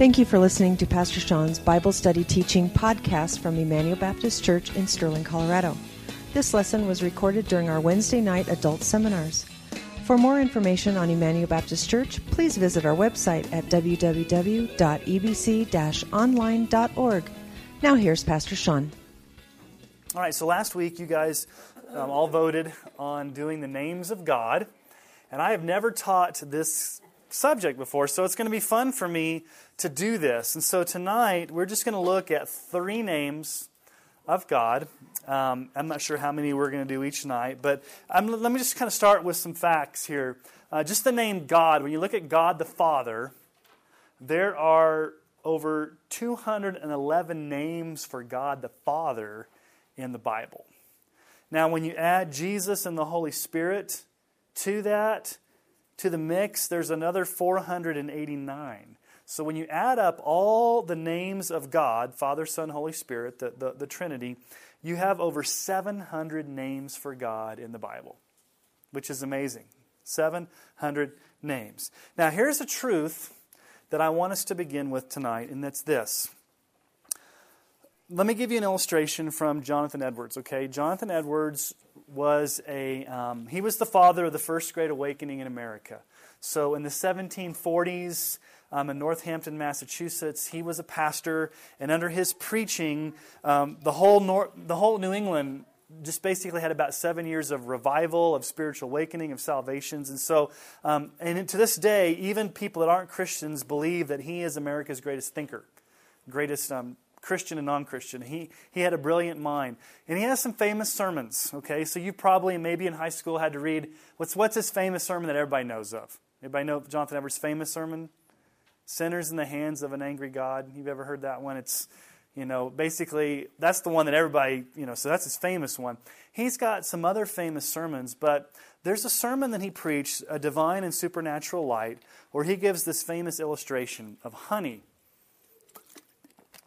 Thank you for listening to Pastor Sean's Bible Study Teaching podcast from Emmanuel Baptist Church in Sterling, Colorado. This lesson was recorded during our Wednesday night adult seminars. For more information on Emmanuel Baptist Church, please visit our website at www.ebc online.org. Now, here's Pastor Sean. All right, so last week you guys um, all voted on doing the names of God, and I have never taught this subject before, so it's going to be fun for me to do this. And so tonight we're just going to look at three names of God. Um, I'm not sure how many we're going to do each night, but I'm, let me just kind of start with some facts here. Uh, just the name God, when you look at God the Father, there are over 211 names for God the Father in the Bible. Now, when you add Jesus and the Holy Spirit to that, to the mix, there's another 489. So when you add up all the names of God, Father, Son, Holy Spirit, the, the, the Trinity, you have over 700 names for God in the Bible, which is amazing. 700 names. Now, here's a truth that I want us to begin with tonight, and that's this. Let me give you an illustration from Jonathan Edwards, okay? Jonathan Edwards was a, um, he was the father of the first Great Awakening in America. So in the 1740s, um, in Northampton, Massachusetts. He was a pastor, and under his preaching, um, the, whole Nor- the whole New England just basically had about seven years of revival, of spiritual awakening, of salvations. And so, um, and to this day, even people that aren't Christians believe that he is America's greatest thinker, greatest um, Christian and non Christian. He, he had a brilliant mind. And he has some famous sermons, okay? So you probably, maybe in high school, had to read what's, what's his famous sermon that everybody knows of? Anybody know Jonathan Edwards' famous sermon? Sinners in the hands of an angry God. You've ever heard that one? It's, you know, basically, that's the one that everybody, you know, so that's his famous one. He's got some other famous sermons, but there's a sermon that he preached, A Divine and Supernatural Light, where he gives this famous illustration of honey.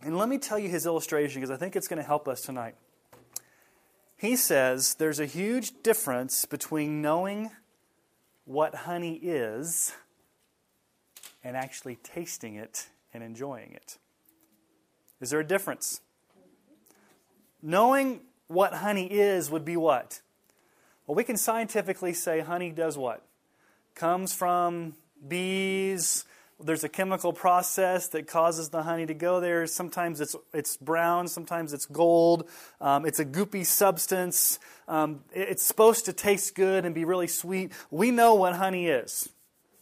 And let me tell you his illustration because I think it's going to help us tonight. He says there's a huge difference between knowing what honey is and actually tasting it and enjoying it. Is there a difference? Knowing what honey is would be what? Well, we can scientifically say honey does what? Comes from bees. There's a chemical process that causes the honey to go there. Sometimes it's, it's brown, sometimes it's gold. Um, it's a goopy substance. Um, it's supposed to taste good and be really sweet. We know what honey is.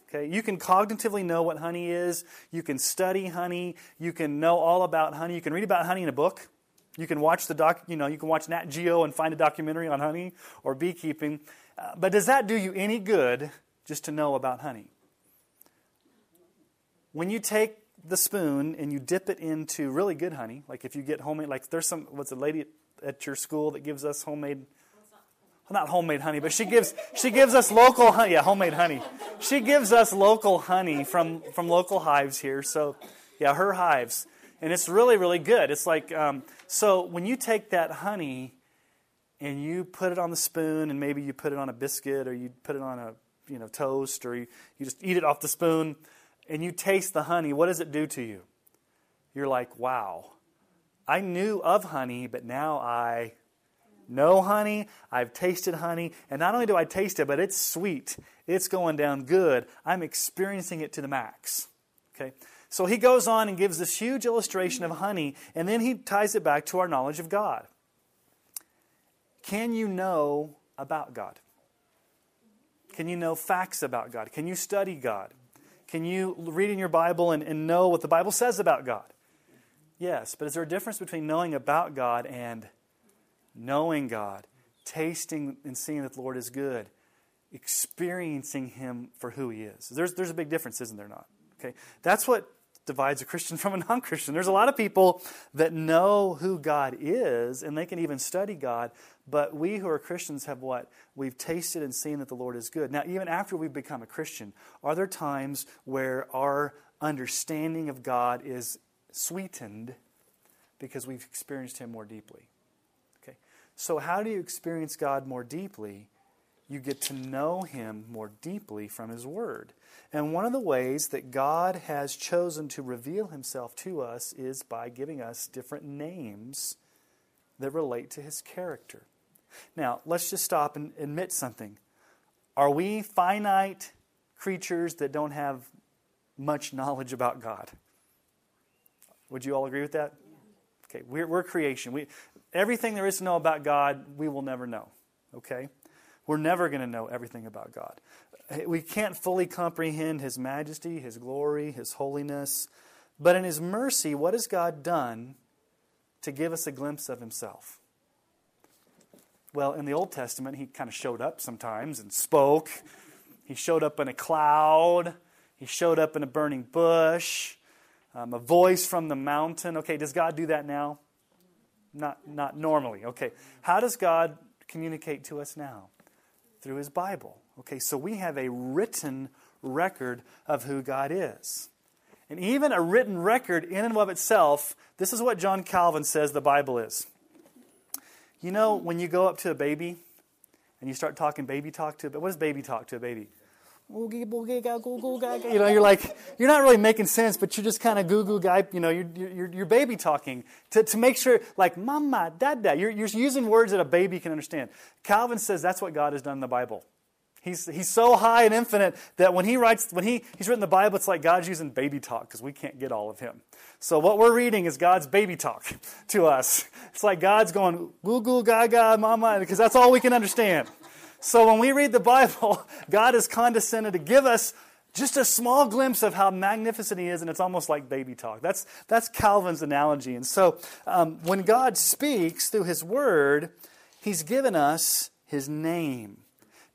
Okay, you can cognitively know what honey is. You can study honey. You can know all about honey. You can read about honey in a book. You can watch the doc, you know, you can watch Nat Geo and find a documentary on honey or beekeeping. Uh, but does that do you any good just to know about honey? When you take the spoon and you dip it into really good honey, like if you get homemade, like there's some, what's a lady at your school that gives us homemade not homemade honey, but she gives she gives us local honey. Yeah, homemade honey. She gives us local honey from from local hives here. So, yeah, her hives, and it's really really good. It's like um, so when you take that honey and you put it on the spoon, and maybe you put it on a biscuit or you put it on a you know toast or you, you just eat it off the spoon, and you taste the honey. What does it do to you? You're like, wow. I knew of honey, but now I know honey. I've tasted honey. And not only do I taste it, but it's sweet. It's going down good. I'm experiencing it to the max. Okay? So he goes on and gives this huge illustration of honey, and then he ties it back to our knowledge of God. Can you know about God? Can you know facts about God? Can you study God? Can you read in your Bible and, and know what the Bible says about God? Yes, but is there a difference between knowing about God and knowing God, tasting and seeing that the Lord is good, experiencing Him for who He is. There's, there's a big difference, isn't there not? Okay? That's what divides a Christian from a non Christian. There's a lot of people that know who God is and they can even study God, but we who are Christians have what? We've tasted and seen that the Lord is good. Now, even after we've become a Christian, are there times where our understanding of God is sweetened because we've experienced Him more deeply? Okay. So, how do you experience God more deeply? you get to know him more deeply from his word. And one of the ways that God has chosen to reveal himself to us is by giving us different names that relate to his character. Now, let's just stop and admit something. Are we finite creatures that don't have much knowledge about God? Would you all agree with that? Okay, we're, we're creation. We, everything there is to know about God, we will never know. Okay? We're never going to know everything about God. We can't fully comprehend His majesty, His glory, His holiness. But in His mercy, what has God done to give us a glimpse of Himself? Well, in the Old Testament, He kind of showed up sometimes and spoke. He showed up in a cloud, He showed up in a burning bush, um, a voice from the mountain. Okay, does God do that now? Not, not normally. Okay, how does God communicate to us now? Through His Bible. Okay, so we have a written record of who God is. And even a written record in and of itself, this is what John Calvin says the Bible is. You know, when you go up to a baby and you start talking baby talk to baby, what does baby talk to a baby? You know, you're like, you're not really making sense, but you're just kind of goo goo guy, you know, you're, you're, you're baby talking to, to make sure, like, mama, dada, you're, you're using words that a baby can understand. Calvin says that's what God has done in the Bible. He's, he's so high and infinite that when he writes, when he, he's written the Bible, it's like God's using baby talk because we can't get all of him. So what we're reading is God's baby talk to us. It's like God's going, goo goo gaga, mama, because that's all we can understand. So when we read the Bible, God has condescended to give us just a small glimpse of how magnificent he is, and it's almost like baby talk. That's, that's Calvin's analogy. And so um, when God speaks through his word, he's given us his name.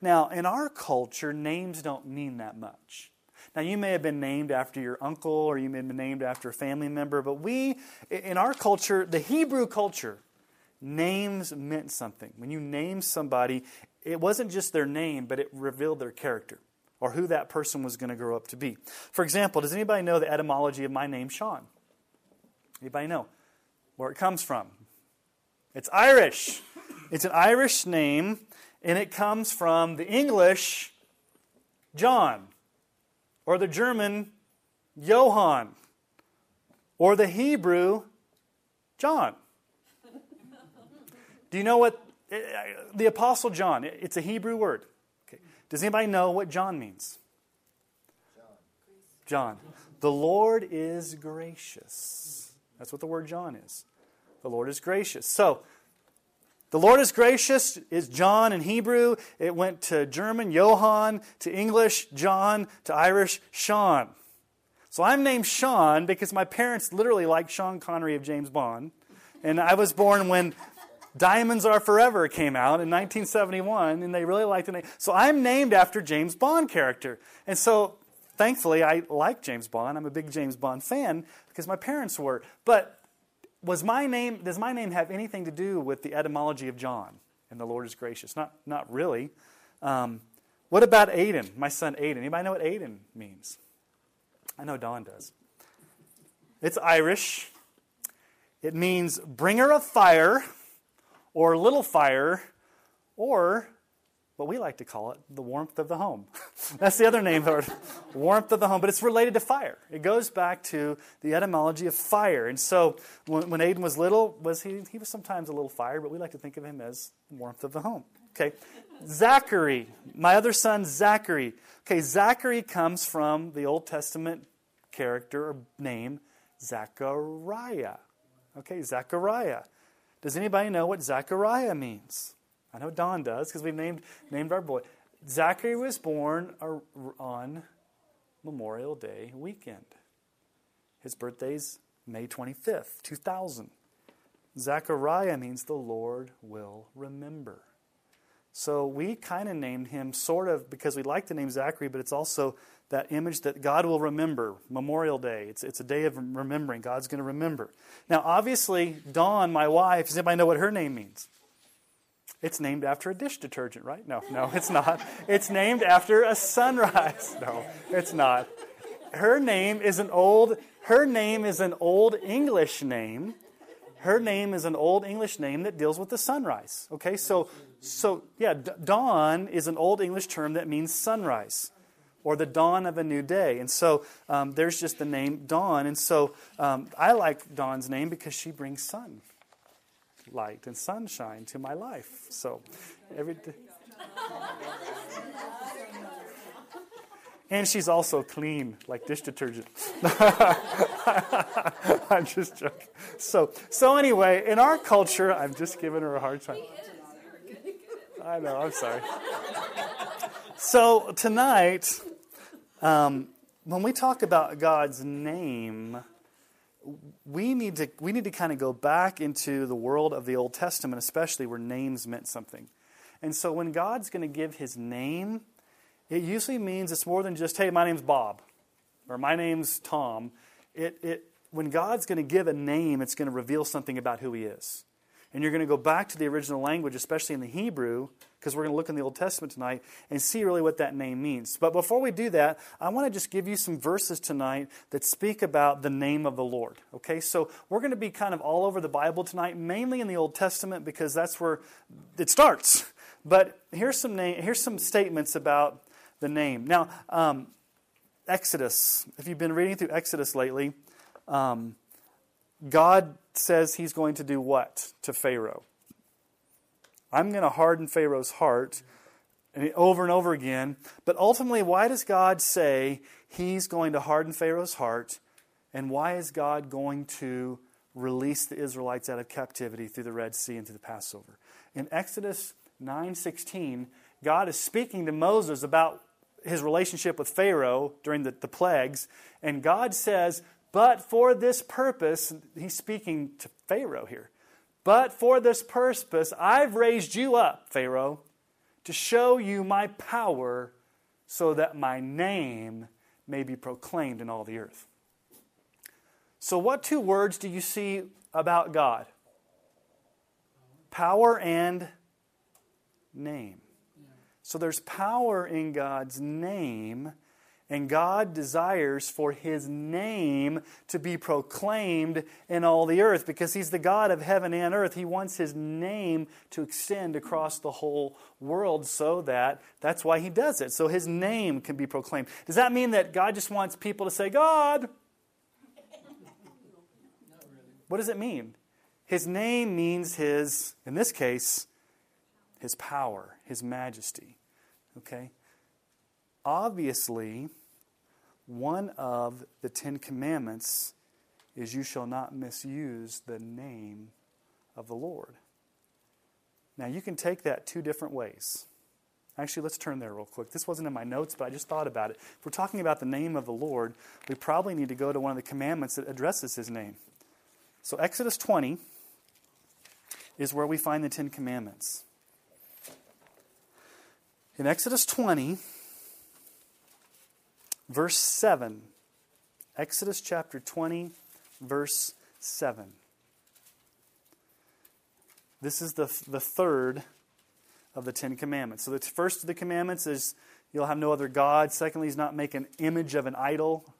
Now, in our culture, names don't mean that much. Now, you may have been named after your uncle or you may have been named after a family member, but we, in our culture, the Hebrew culture, names meant something. When you name somebody, it wasn't just their name, but it revealed their character or who that person was going to grow up to be. For example, does anybody know the etymology of my name, Sean? Anybody know where it comes from? It's Irish. It's an Irish name and it comes from the English John, or the German Johann, or the Hebrew John. Do you know what eh, the Apostle John? It's a Hebrew word. Okay. Does anybody know what John means? John. The Lord is gracious. That's what the word John is. The Lord is gracious. So, the Lord is gracious is John in Hebrew. It went to German, Johann, to English, John, to Irish, Sean. So I'm named Sean because my parents literally like Sean Connery of James Bond. And I was born when Diamonds Are Forever came out in 1971, and they really liked the name. So I'm named after James Bond character. And so thankfully, I like James Bond. I'm a big James Bond fan because my parents were. But was my name, does my name have anything to do with the etymology of John and the Lord is gracious? Not, not really. Um, what about Aiden, my son Aiden? Anybody know what Aiden means? I know Dawn does. It's Irish. It means bringer of fire or little fire or what we like to call it, the warmth of the home. That's the other name for warmth of the home, but it's related to fire. It goes back to the etymology of fire. And so when, when Aiden was little, was he, he was sometimes a little fire, but we like to think of him as warmth of the home. Okay, Zachary, my other son Zachary. Okay, Zachary comes from the Old Testament character or name Zachariah. Okay, Zachariah. Does anybody know what Zachariah means? I know Dawn does because we've named, named our boy. Zachary was born on Memorial Day weekend. His birthday's May 25th, 2000. Zachariah means the Lord will remember. So we kind of named him sort of because we like the name Zachary, but it's also that image that God will remember. Memorial Day. It's, it's a day of remembering. God's going to remember. Now, obviously, Dawn, my wife, does anybody know what her name means? It's named after a dish detergent, right? No, no, it's not. It's named after a sunrise. No, it's not. Her name is an old her name is an old English name. Her name is an old English name that deals with the sunrise. Okay, so So, yeah, dawn is an Old English term that means sunrise or the dawn of a new day. And so um, there's just the name Dawn. And so um, I like Dawn's name because she brings sun light and sunshine to my life. So every day. And she's also clean, like dish detergent. I'm just joking. So, so anyway, in our culture, I'm just giving her a hard time. I know, I'm sorry. So tonight, um, when we talk about God's name, we need to we need to kind of go back into the world of the Old Testament, especially where names meant something. And so when God's going to give his name, it usually means it's more than just, hey, my name's Bob or my name's Tom. It, it, when God's going to give a name, it's going to reveal something about who he is. And you're going to go back to the original language, especially in the Hebrew, because we're going to look in the Old Testament tonight and see really what that name means. But before we do that, I want to just give you some verses tonight that speak about the name of the Lord. Okay, so we're going to be kind of all over the Bible tonight, mainly in the Old Testament, because that's where it starts. But here's some name, here's some statements about the name. Now, um, Exodus. If you've been reading through Exodus lately, um, God says He's going to do what to Pharaoh? I'm going to harden Pharaoh's heart over and over again. But ultimately, why does God say He's going to harden Pharaoh's heart? And why is God going to release the Israelites out of captivity through the Red Sea and through the Passover? In Exodus 9:16, God is speaking to Moses about his relationship with Pharaoh during the, the plagues, and God says, But for this purpose, he's speaking to Pharaoh here. But for this purpose, I've raised you up, Pharaoh, to show you my power so that my name may be proclaimed in all the earth. So, what two words do you see about God? Power and name. So there's power in God's name, and God desires for his name to be proclaimed in all the earth because he's the God of heaven and earth. He wants his name to extend across the whole world so that that's why he does it. So his name can be proclaimed. Does that mean that God just wants people to say, God? What does it mean? His name means his, in this case, his power, his majesty. Okay? Obviously, one of the Ten Commandments is you shall not misuse the name of the Lord. Now, you can take that two different ways. Actually, let's turn there real quick. This wasn't in my notes, but I just thought about it. If we're talking about the name of the Lord, we probably need to go to one of the commandments that addresses his name. So, Exodus 20 is where we find the Ten Commandments. In Exodus 20, verse 7, Exodus chapter 20, verse 7. This is the, the third of the Ten Commandments. So, the first of the commandments is you'll have no other God. Secondly, is not make an image of an idol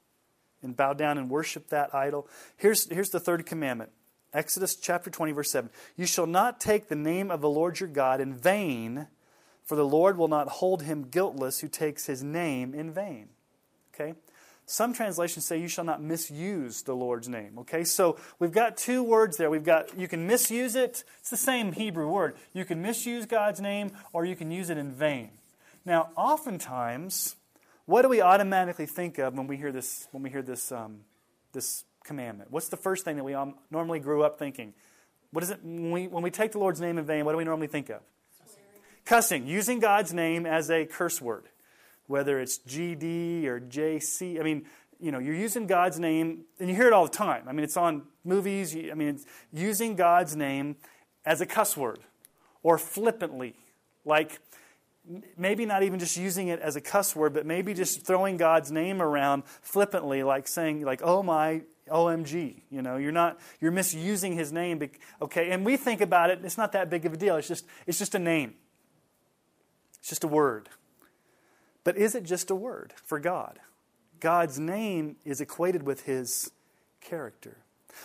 and bow down and worship that idol. Here's, here's the third commandment Exodus chapter 20, verse 7. You shall not take the name of the Lord your God in vain for the Lord will not hold him guiltless who takes his name in vain. Okay? Some translations say you shall not misuse the Lord's name. Okay? So we've got two words there. We've got you can misuse it. It's the same Hebrew word. You can misuse God's name or you can use it in vain. Now, oftentimes, what do we automatically think of when we hear this when we hear this um, this commandment? What's the first thing that we normally grew up thinking? What is it when we, when we take the Lord's name in vain? What do we normally think of? Cussing, using God's name as a curse word, whether it's GD or JC. I mean, you know, you're using God's name, and you hear it all the time. I mean, it's on movies. I mean, it's using God's name as a cuss word or flippantly. Like, maybe not even just using it as a cuss word, but maybe just throwing God's name around flippantly, like saying, like, oh my, OMG. You know, you're not, you're misusing his name. Okay, and we think about it, it's not that big of a deal. It's just, it's just a name. It's just a word. But is it just a word for God? God's name is equated with his character.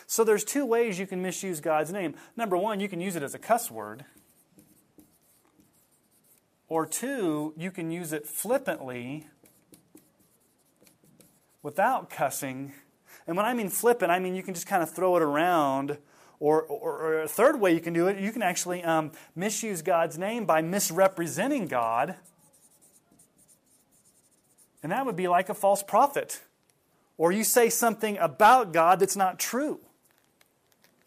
So there's two ways you can misuse God's name. Number one, you can use it as a cuss word. Or two, you can use it flippantly without cussing. And when I mean flippant, I mean you can just kind of throw it around. Or, or, or a third way you can do it, you can actually um, misuse God's name by misrepresenting God. And that would be like a false prophet. Or you say something about God that's not true.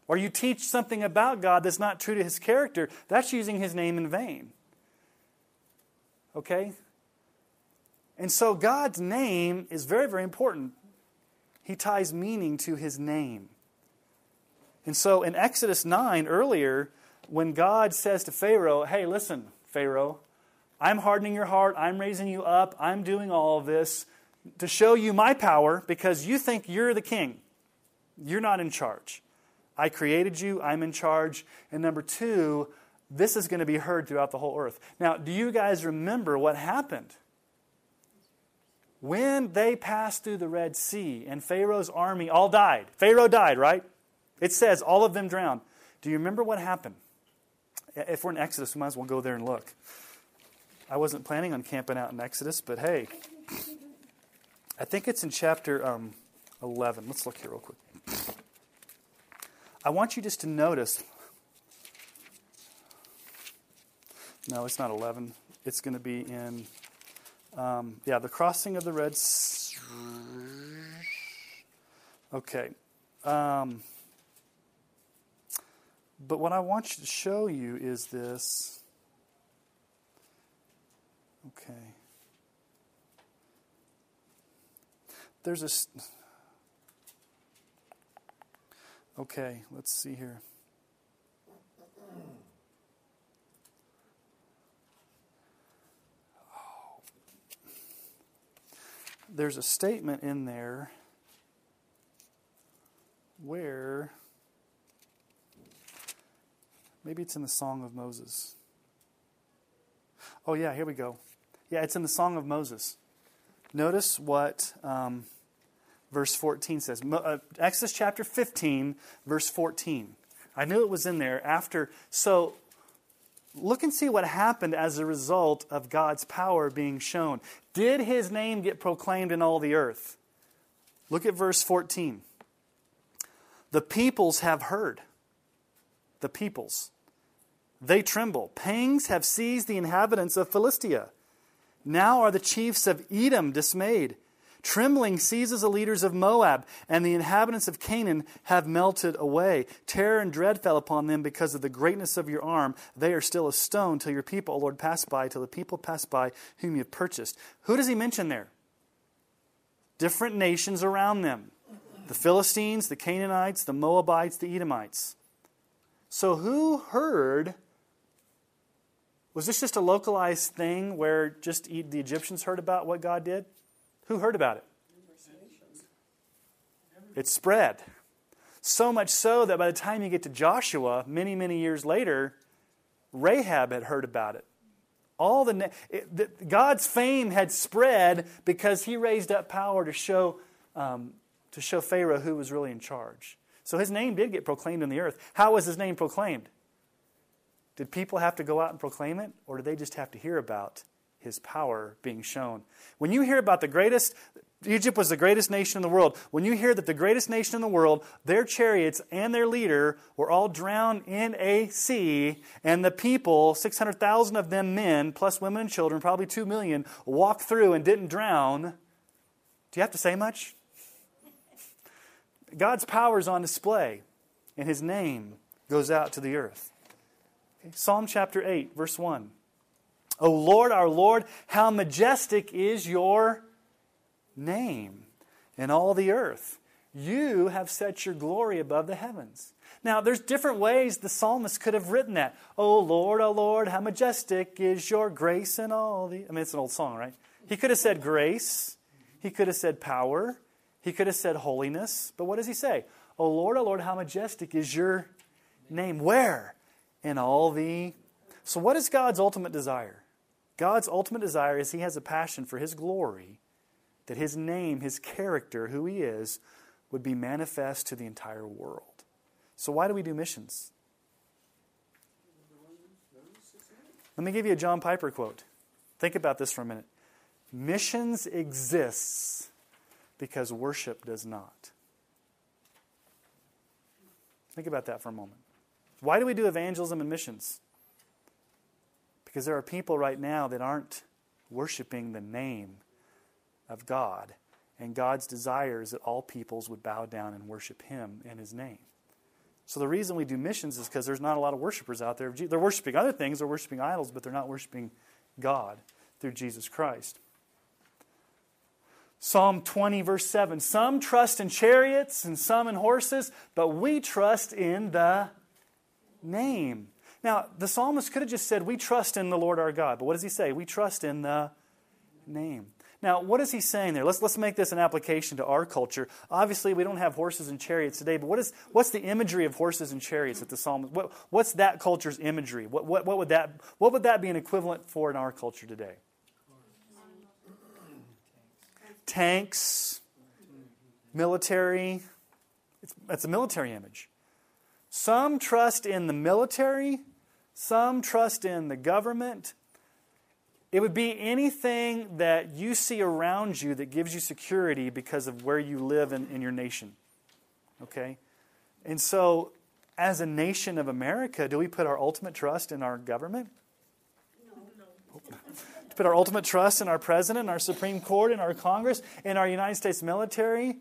Or you teach something about God that's not true to his character. That's using his name in vain. Okay? And so God's name is very, very important. He ties meaning to his name. And so in Exodus 9, earlier, when God says to Pharaoh, Hey, listen, Pharaoh, I'm hardening your heart, I'm raising you up, I'm doing all of this to show you my power because you think you're the king. You're not in charge. I created you, I'm in charge. And number two, this is going to be heard throughout the whole earth. Now, do you guys remember what happened? When they passed through the Red Sea and Pharaoh's army all died. Pharaoh died, right? It says all of them drowned. Do you remember what happened? If we're in Exodus, we might as well go there and look. I wasn't planning on camping out in Exodus, but hey, I think it's in chapter um, 11. Let's look here real quick. I want you just to notice. No, it's not 11. It's going to be in, um, yeah, the crossing of the Red Sea. Okay. Um, but what I want you to show you is this. Okay. There's a. Okay, let's see here. There's a statement in there where maybe it's in the Song of Moses. Oh, yeah, here we go. Yeah, it's in the Song of Moses. Notice what um, verse 14 says. Uh, Exodus chapter 15, verse 14. I knew it was in there after. So look and see what happened as a result of God's power being shown. Did his name get proclaimed in all the earth? Look at verse 14. The peoples have heard. The peoples. They tremble. Pangs have seized the inhabitants of Philistia. Now are the chiefs of Edom dismayed. Trembling seizes the leaders of Moab, and the inhabitants of Canaan have melted away. Terror and dread fell upon them because of the greatness of your arm. They are still a stone till your people, O Lord, pass by, till the people pass by whom you have purchased. Who does he mention there? Different nations around them the Philistines, the Canaanites, the Moabites, the Edomites. So who heard? Was this just a localized thing where just the Egyptians heard about what God did? Who heard about it? It spread. So much so that by the time you get to Joshua, many, many years later, Rahab had heard about it. All the, it, the God's fame had spread because he raised up power to show, um, to show Pharaoh who was really in charge. So his name did get proclaimed in the earth. How was his name proclaimed? Did people have to go out and proclaim it, or did they just have to hear about his power being shown. When you hear about the greatest, Egypt was the greatest nation in the world. When you hear that the greatest nation in the world, their chariots and their leader were all drowned in a sea, and the people, 600,000 of them men, plus women and children, probably 2 million, walked through and didn't drown, do you have to say much? God's power is on display, and his name goes out to the earth. Psalm chapter 8, verse 1. O Lord, our Lord, how majestic is your name in all the earth. You have set your glory above the heavens. Now, there's different ways the psalmist could have written that. O Lord, O Lord, how majestic is your grace in all the. I mean, it's an old song, right? He could have said grace. He could have said power. He could have said holiness. But what does he say? O Lord, O Lord, how majestic is your name. Where? In all thee. So, what is God's ultimate desire? God's ultimate desire is He has a passion for His glory, that His name, His character, who He is, would be manifest to the entire world. So, why do we do missions? Let me give you a John Piper quote. Think about this for a minute. Missions exists because worship does not. Think about that for a moment. Why do we do evangelism and missions? Because there are people right now that aren't worshiping the name of God. And God's desire is that all peoples would bow down and worship Him in His name. So the reason we do missions is because there's not a lot of worshipers out there. They're worshiping other things, they're worshiping idols, but they're not worshiping God through Jesus Christ. Psalm 20, verse 7 Some trust in chariots and some in horses, but we trust in the name. Now, the psalmist could have just said, We trust in the Lord our God. But what does he say? We trust in the name. Now, what is he saying there? Let's, let's make this an application to our culture. Obviously, we don't have horses and chariots today, but what is, what's the imagery of horses and chariots that the psalmist, what, what's that culture's imagery? What, what, what, would that, what would that be an equivalent for in our culture today? Tanks, military. It's, it's a military image. Some trust in the military, some trust in the government, it would be anything that you see around you that gives you security because of where you live in, in your nation. Okay? And so, as a nation of America, do we put our ultimate trust in our government? No. put our ultimate trust in our president, our Supreme Court, in our Congress, in our United States military?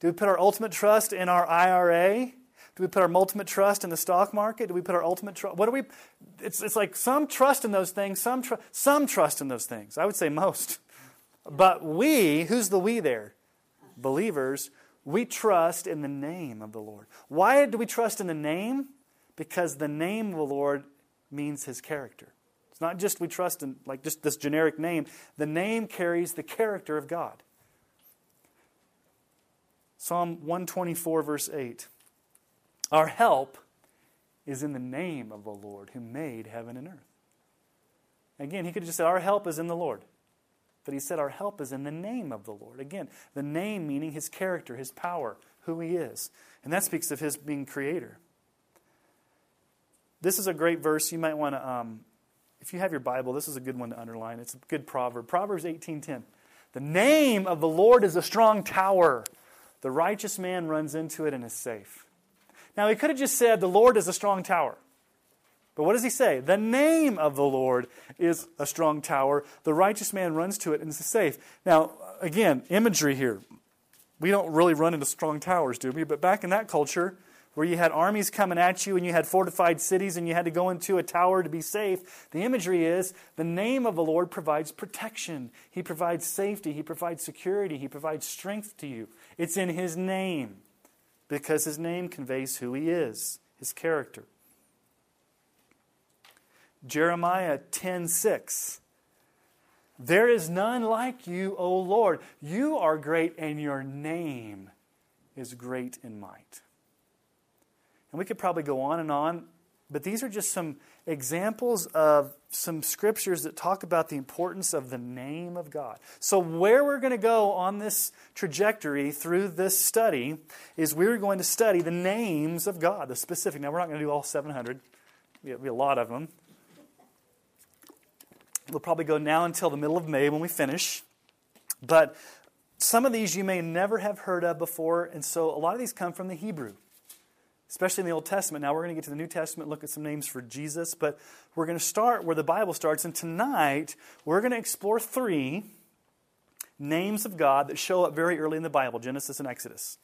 Do we put our ultimate trust in our IRA? Do we put our ultimate trust in the stock market? Do we put our ultimate trust? What do we? It's, it's like some trust in those things, some, tr- some trust in those things. I would say most. But we, who's the we there? Believers, we trust in the name of the Lord. Why do we trust in the name? Because the name of the Lord means his character. It's not just we trust in like just this generic name. The name carries the character of God. Psalm 124, verse 8. Our help is in the name of the Lord who made heaven and earth. Again, he could have just said, Our help is in the Lord. But he said, Our help is in the name of the Lord. Again, the name meaning his character, his power, who he is. And that speaks of his being creator. This is a great verse. You might want to, um, if you have your Bible, this is a good one to underline. It's a good proverb. Proverbs 18.10. The name of the Lord is a strong tower. The righteous man runs into it and is safe. Now, he could have just said, The Lord is a strong tower. But what does he say? The name of the Lord is a strong tower. The righteous man runs to it and is safe. Now, again, imagery here. We don't really run into strong towers, do we? But back in that culture, where you had armies coming at you and you had fortified cities and you had to go into a tower to be safe, the imagery is the name of the Lord provides protection. He provides safety. He provides security. He provides strength to you. It's in His name because his name conveys who he is, his character. Jeremiah 10:6 There is none like you, O Lord. You are great and your name is great in might. And we could probably go on and on, but these are just some examples of some scriptures that talk about the importance of the name of God. So, where we're going to go on this trajectory through this study is we're going to study the names of God, the specific. Now, we're not going to do all 700, there'll be a lot of them. We'll probably go now until the middle of May when we finish. But some of these you may never have heard of before, and so a lot of these come from the Hebrew especially in the Old Testament. Now we're going to get to the New Testament, look at some names for Jesus, but we're going to start where the Bible starts. And tonight, we're going to explore three names of God that show up very early in the Bible Genesis and Exodus.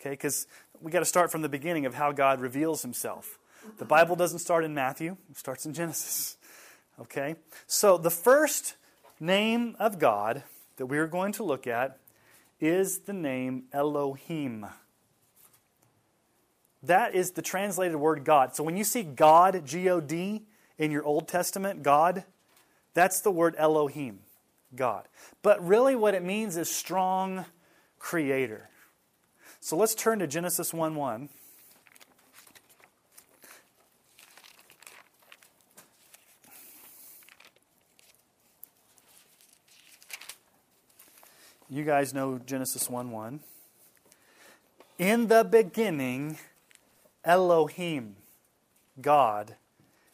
Okay, because we got to start from the beginning of how God reveals himself. The Bible doesn't start in Matthew, it starts in Genesis. Okay? So the first name of God that we're going to look at is the name Elohim. That is the translated word God. So when you see God, G O D, in your Old Testament, God, that's the word Elohim, God. But really, what it means is strong creator. So let's turn to Genesis 1 1. You guys know Genesis 1 1. In the beginning, Elohim, God,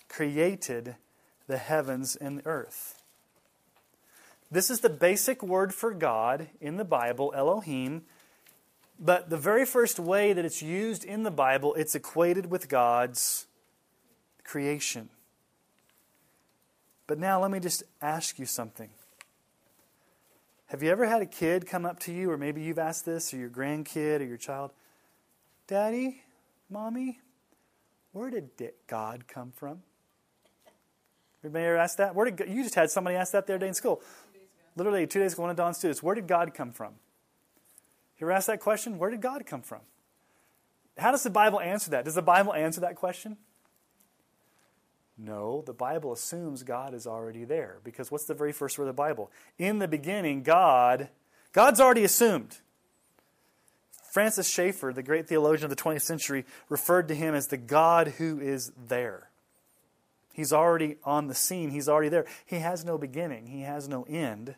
created the heavens and the earth. This is the basic word for God in the Bible, Elohim. But the very first way that it's used in the Bible, it's equated with God's creation. But now let me just ask you something. Have you ever had a kid come up to you, or maybe you've asked this, or your grandkid, or your child, Daddy, Mommy, where did God come from? Everybody ever ask that? Where did God, you just had somebody ask that the other day in school? Literally two days ago, one of Dawn's students. Where did God come from? You ever ask that question? Where did God come from? How does the Bible answer that? Does the Bible answer that question? No, the Bible assumes God is already there. Because what's the very first word of the Bible? In the beginning, God, God's already assumed. Francis Schaeffer, the great theologian of the 20th century, referred to him as the God who is there. He's already on the scene, he's already there. He has no beginning, he has no end.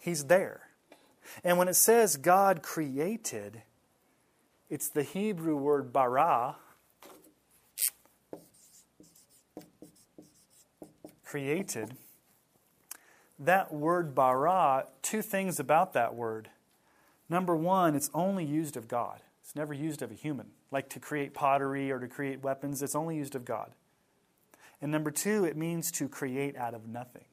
He's there. And when it says God created, it's the Hebrew word bara, created. That word bara, two things about that word. Number one, it's only used of God. It's never used of a human. Like to create pottery or to create weapons, it's only used of God. And number two, it means to create out of nothing.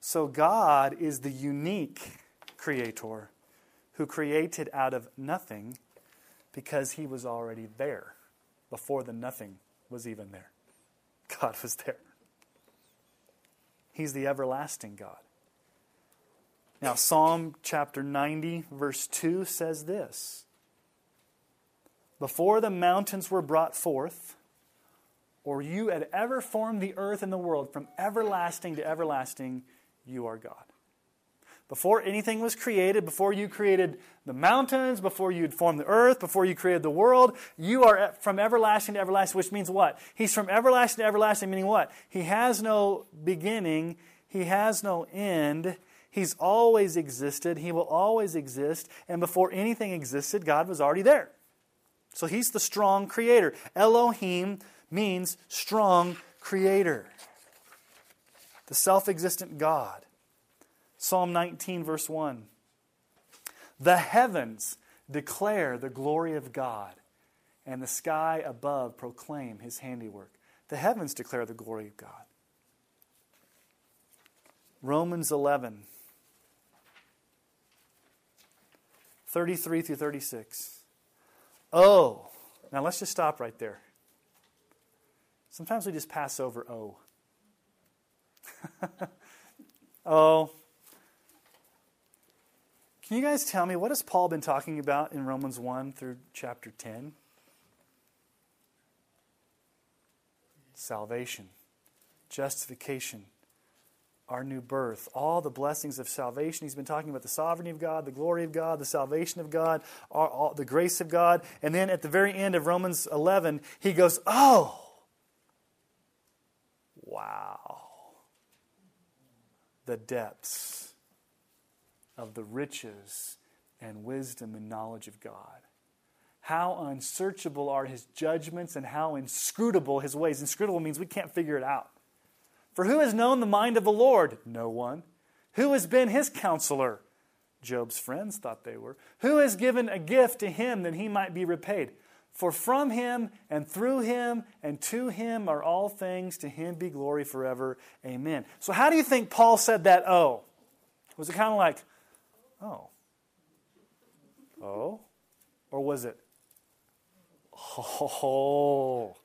So God is the unique creator who created out of nothing because he was already there before the nothing was even there. God was there. He's the everlasting God. Now, Psalm chapter 90, verse 2 says this Before the mountains were brought forth, or you had ever formed the earth and the world from everlasting to everlasting, you are God. Before anything was created, before you created the mountains, before you'd formed the earth, before you created the world, you are from everlasting to everlasting, which means what? He's from everlasting to everlasting, meaning what? He has no beginning, he has no end. He's always existed, he will always exist, and before anything existed, God was already there. So he's the strong creator. Elohim means strong creator the self existent God. Psalm 19, verse 1. The heavens declare the glory of God, and the sky above proclaim his handiwork. The heavens declare the glory of God. Romans 11, 33 through 36. Oh, now let's just stop right there. Sometimes we just pass over oh. oh. Can you guys tell me what has Paul been talking about in Romans 1 through chapter 10? Salvation, justification, our new birth, all the blessings of salvation. He's been talking about the sovereignty of God, the glory of God, the salvation of God, all, all, the grace of God. And then at the very end of Romans 11, he goes, Oh, wow the depths of the riches and wisdom and knowledge of God. How unsearchable are his judgments and how inscrutable his ways. Inscrutable means we can't figure it out. For who has known the mind of the Lord? No one. Who has been his counselor? Job's friends thought they were. Who has given a gift to him that he might be repaid? For from him and through him and to him are all things. To him be glory forever. Amen. So, how do you think Paul said that oh? Was it kind of like, oh? Oh? Or was it, oh?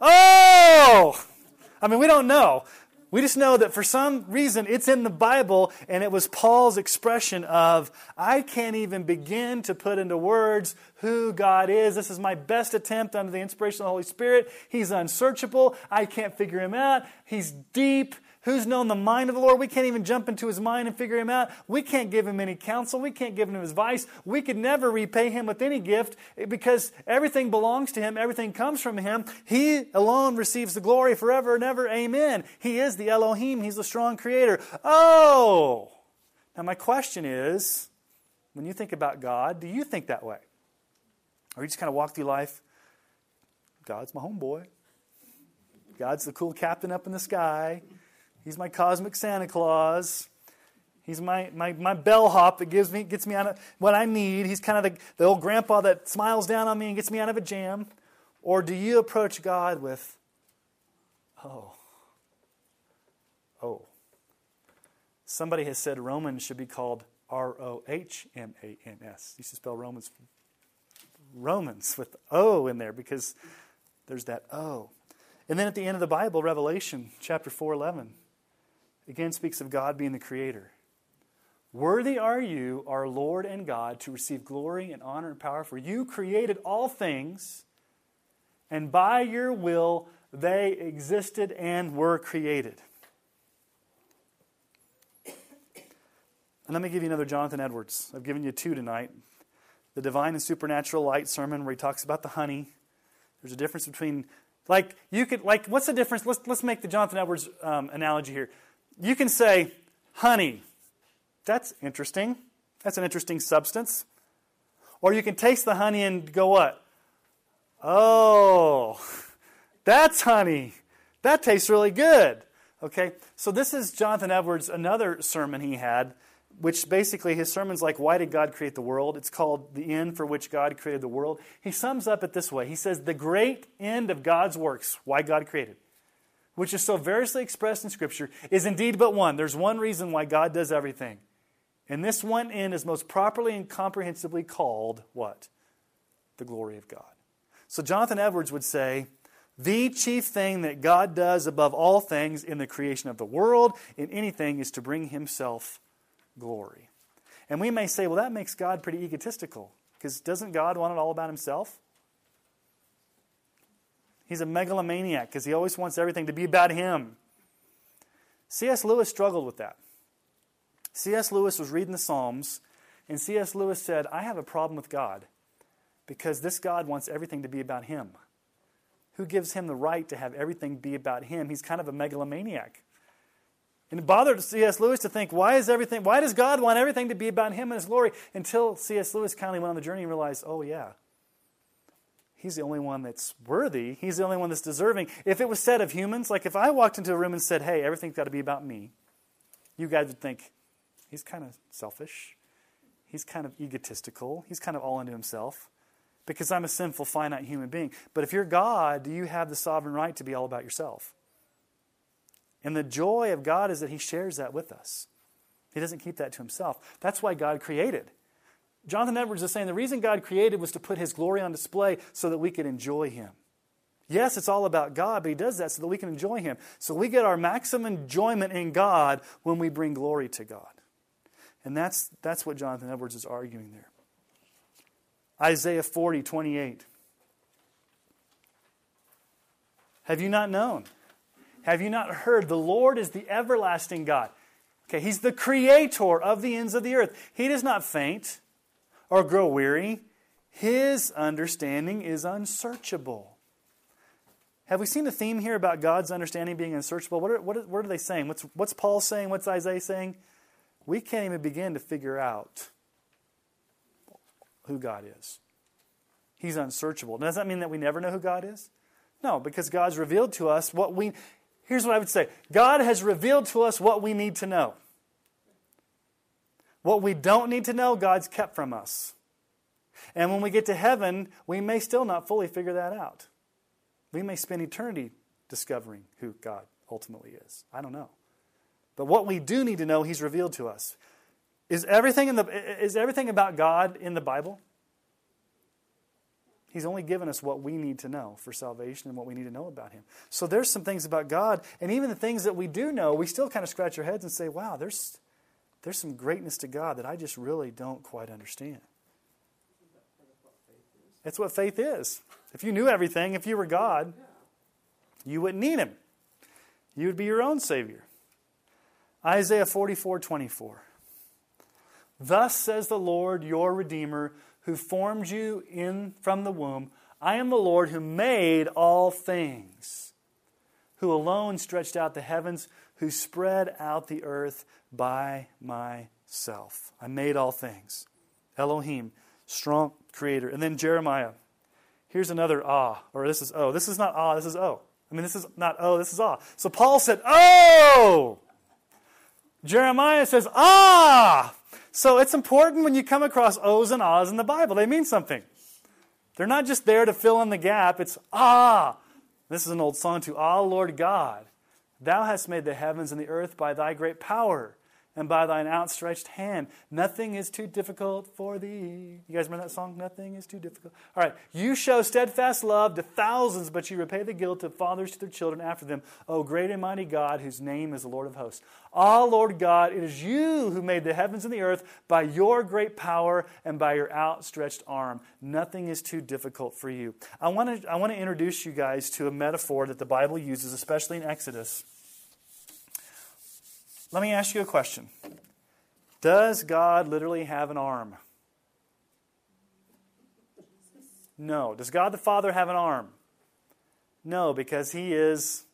Oh! I mean, we don't know. We just know that for some reason it's in the Bible, and it was Paul's expression of, I can't even begin to put into words who God is. This is my best attempt under the inspiration of the Holy Spirit. He's unsearchable. I can't figure him out. He's deep. Who's known the mind of the Lord? We can't even jump into his mind and figure him out. We can't give him any counsel. We can't give him advice. We could never repay him with any gift because everything belongs to him. Everything comes from him. He alone receives the glory forever and ever. Amen. He is the Elohim. He's the strong creator. Oh! Now, my question is when you think about God, do you think that way? Or you just kind of walk through life? God's my homeboy. God's the cool captain up in the sky. He's my cosmic Santa Claus. He's my, my, my bellhop that gives me, gets me out of what I need. He's kind of the, the old grandpa that smiles down on me and gets me out of a jam. Or do you approach God with, oh, oh. Somebody has said Romans should be called R O H M A N S. You should spell Romans Romans with O in there because there's that O. And then at the end of the Bible, Revelation chapter 4:11 again speaks of God being the creator. Worthy are you, our Lord and God, to receive glory and honor and power, for you created all things, and by your will they existed and were created. And let me give you another Jonathan Edwards. I've given you two tonight. The Divine and Supernatural Light sermon where he talks about the honey. There's a difference between, like, you could, like, what's the difference? Let's, let's make the Jonathan Edwards um, analogy here. You can say, honey, that's interesting. That's an interesting substance. Or you can taste the honey and go, what? Oh, that's honey. That tastes really good. Okay, so this is Jonathan Edwards, another sermon he had which basically his sermon's like, Why did God create the world? It's called The End for Which God Created the World. He sums up it this way He says, The great end of God's works, why God created, which is so variously expressed in Scripture, is indeed but one. There's one reason why God does everything. And this one end is most properly and comprehensively called what? The glory of God. So Jonathan Edwards would say, the chief thing that God does above all things in the creation of the world, in anything, is to bring himself glory. And we may say, well, that makes God pretty egotistical, because doesn't God want it all about himself? He's a megalomaniac because he always wants everything to be about him. C.S. Lewis struggled with that. C.S. Lewis was reading the Psalms, and C.S. Lewis said, I have a problem with God because this God wants everything to be about him. Who gives him the right to have everything be about him? He's kind of a megalomaniac. And it bothered C.S. Lewis to think, why is everything, why does God want everything to be about him and his glory? Until C.S. Lewis kindly went on the journey and realized, oh yeah, he's the only one that's worthy. He's the only one that's deserving. If it was said of humans, like if I walked into a room and said, hey, everything's got to be about me, you guys would think, he's kind of selfish. He's kind of egotistical. He's kind of all into himself because I'm a sinful, finite human being. But if you're God, do you have the sovereign right to be all about yourself? And the joy of God is that He shares that with us. He doesn't keep that to Himself. That's why God created. Jonathan Edwards is saying the reason God created was to put His glory on display so that we could enjoy Him. Yes, it's all about God, but He does that so that we can enjoy Him. So we get our maximum enjoyment in God when we bring glory to God. And that's, that's what Jonathan Edwards is arguing there. Isaiah 40, 28. Have you not known? Have you not heard? The Lord is the everlasting God. Okay, He's the creator of the ends of the earth. He does not faint or grow weary. His understanding is unsearchable. Have we seen the theme here about God's understanding being unsearchable? What are, what are, what are they saying? What's, what's Paul saying? What's Isaiah saying? We can't even begin to figure out who God is. He's unsearchable. Does that mean that we never know who God is? No, because God's revealed to us what we Here's what I would say God has revealed to us what we need to know. What we don't need to know, God's kept from us. And when we get to heaven, we may still not fully figure that out. We may spend eternity discovering who God ultimately is. I don't know. But what we do need to know, He's revealed to us. Is everything, in the, is everything about God in the Bible? He's only given us what we need to know for salvation and what we need to know about Him. So there's some things about God, and even the things that we do know, we still kind of scratch our heads and say, wow, there's, there's some greatness to God that I just really don't quite understand. That's what faith is. If you knew everything, if you were God, you wouldn't need Him. You would be your own Savior. Isaiah 44 24. Thus says the Lord, your Redeemer who formed you in from the womb. I am the Lord who made all things, who alone stretched out the heavens, who spread out the earth by myself. I made all things. Elohim, strong creator. And then Jeremiah. Here's another ah, or this is oh. This is not ah, this is oh. I mean, this is not oh, this is ah. So Paul said, oh. Jeremiah says, ah. So it's important when you come across ohs and ahs in the Bible. They mean something. They're not just there to fill in the gap. It's ah. This is an old song too. Ah, Lord God, thou hast made the heavens and the earth by thy great power and by thine outstretched hand. Nothing is too difficult for thee. You guys remember that song? Nothing is too difficult. All right. You show steadfast love to thousands, but you repay the guilt of fathers to their children after them. O great and mighty God, whose name is the Lord of hosts. Ah, Lord God, it is you who made the heavens and the earth by your great power and by your outstretched arm. Nothing is too difficult for you. I want to, I want to introduce you guys to a metaphor that the Bible uses, especially in Exodus let me ask you a question Does God literally have an arm? No. Does God the Father have an arm? No, because He is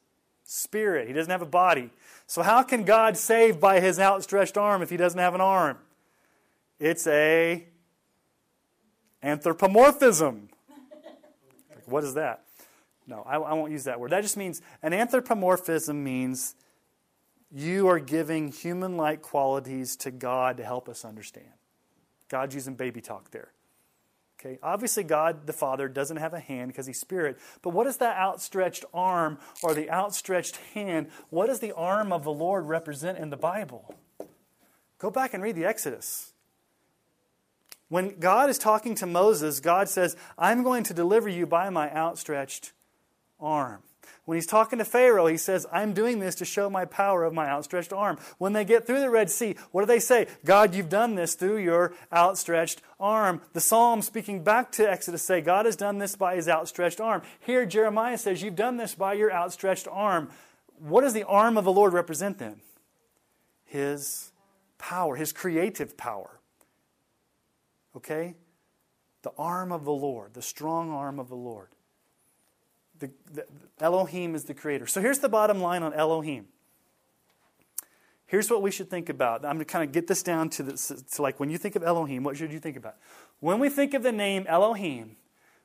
spirit. He doesn't have a body. So, how can God save by His outstretched arm if He doesn't have an arm? It's a anthropomorphism. what is that? No, I, I won't use that word. That just means an anthropomorphism means you are giving human like qualities to God to help us understand. God's using baby talk there. Okay, obviously, God the Father doesn't have a hand because He's Spirit, but what is that outstretched arm or the outstretched hand? What does the arm of the Lord represent in the Bible? Go back and read the Exodus. When God is talking to Moses, God says, I'm going to deliver you by my outstretched arm. When he's talking to Pharaoh, he says, I'm doing this to show my power of my outstretched arm. When they get through the Red Sea, what do they say? God, you've done this through your outstretched arm. The Psalm speaking back to Exodus say, God has done this by his outstretched arm. Here, Jeremiah says, You've done this by your outstretched arm. What does the arm of the Lord represent then? His power, his creative power. Okay? The arm of the Lord, the strong arm of the Lord. The, the, Elohim is the creator. So here's the bottom line on Elohim. Here's what we should think about. I'm going to kind of get this down to, the, to like when you think of Elohim, what should you think about? When we think of the name Elohim,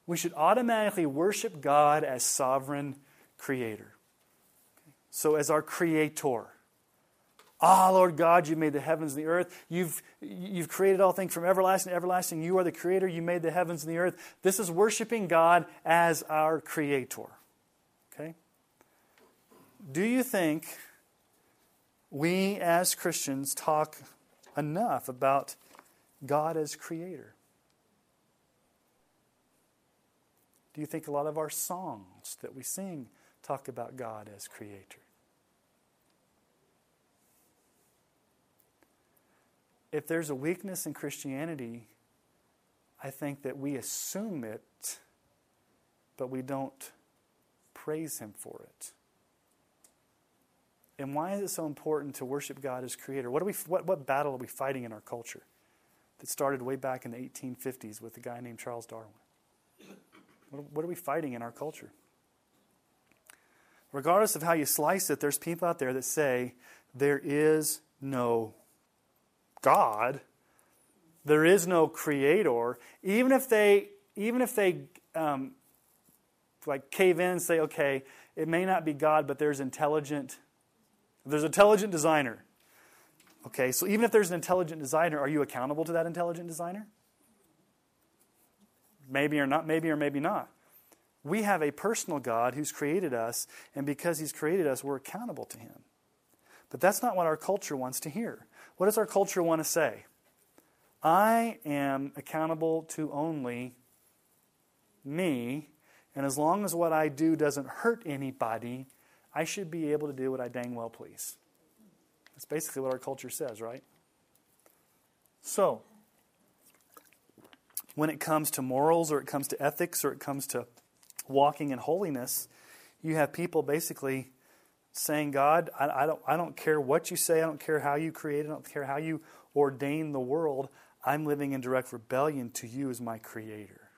we should automatically worship God as sovereign creator. So, as our creator. Ah, Lord God, you made the heavens and the earth. You've, you've created all things from everlasting to everlasting. You are the creator. You made the heavens and the earth. This is worshiping God as our creator. Okay? Do you think we as Christians talk enough about God as creator? Do you think a lot of our songs that we sing talk about God as creator? If there's a weakness in Christianity, I think that we assume it, but we don't praise Him for it. And why is it so important to worship God as Creator? What, are we, what, what battle are we fighting in our culture that started way back in the 1850s with a guy named Charles Darwin? What, what are we fighting in our culture? Regardless of how you slice it, there's people out there that say there is no God. There is no creator. Even if they, even if they um, like cave in and say, okay, it may not be God, but there's intelligent, there's intelligent designer. Okay, so even if there's an intelligent designer, are you accountable to that intelligent designer? Maybe or not, maybe or maybe not. We have a personal God who's created us, and because he's created us, we're accountable to him. But that's not what our culture wants to hear. What does our culture want to say? I am accountable to only me, and as long as what I do doesn't hurt anybody, I should be able to do what I dang well please. That's basically what our culture says, right? So, when it comes to morals or it comes to ethics or it comes to walking in holiness, you have people basically saying, God, I, I, don't, I don't care what you say, I don't care how you create, I don't care how you ordain the world. I'm living in direct rebellion to you as my creator.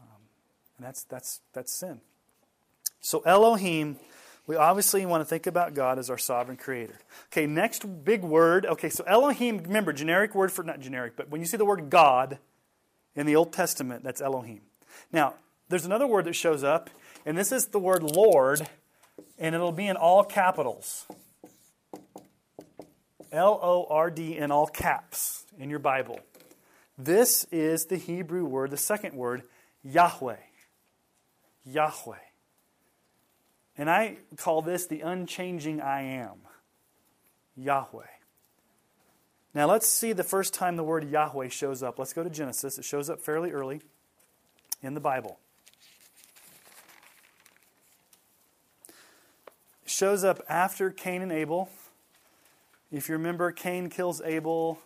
Um, and that's, that's, that's sin. So, Elohim, we obviously want to think about God as our sovereign creator. Okay, next big word. Okay, so Elohim, remember, generic word for, not generic, but when you see the word God in the Old Testament, that's Elohim. Now, there's another word that shows up And this is the word Lord, and it'll be in all capitals. L O R D in all caps in your Bible. This is the Hebrew word, the second word, Yahweh. Yahweh. And I call this the unchanging I am. Yahweh. Now let's see the first time the word Yahweh shows up. Let's go to Genesis. It shows up fairly early in the Bible. Shows up after Cain and Abel. If you remember, Cain kills Abel.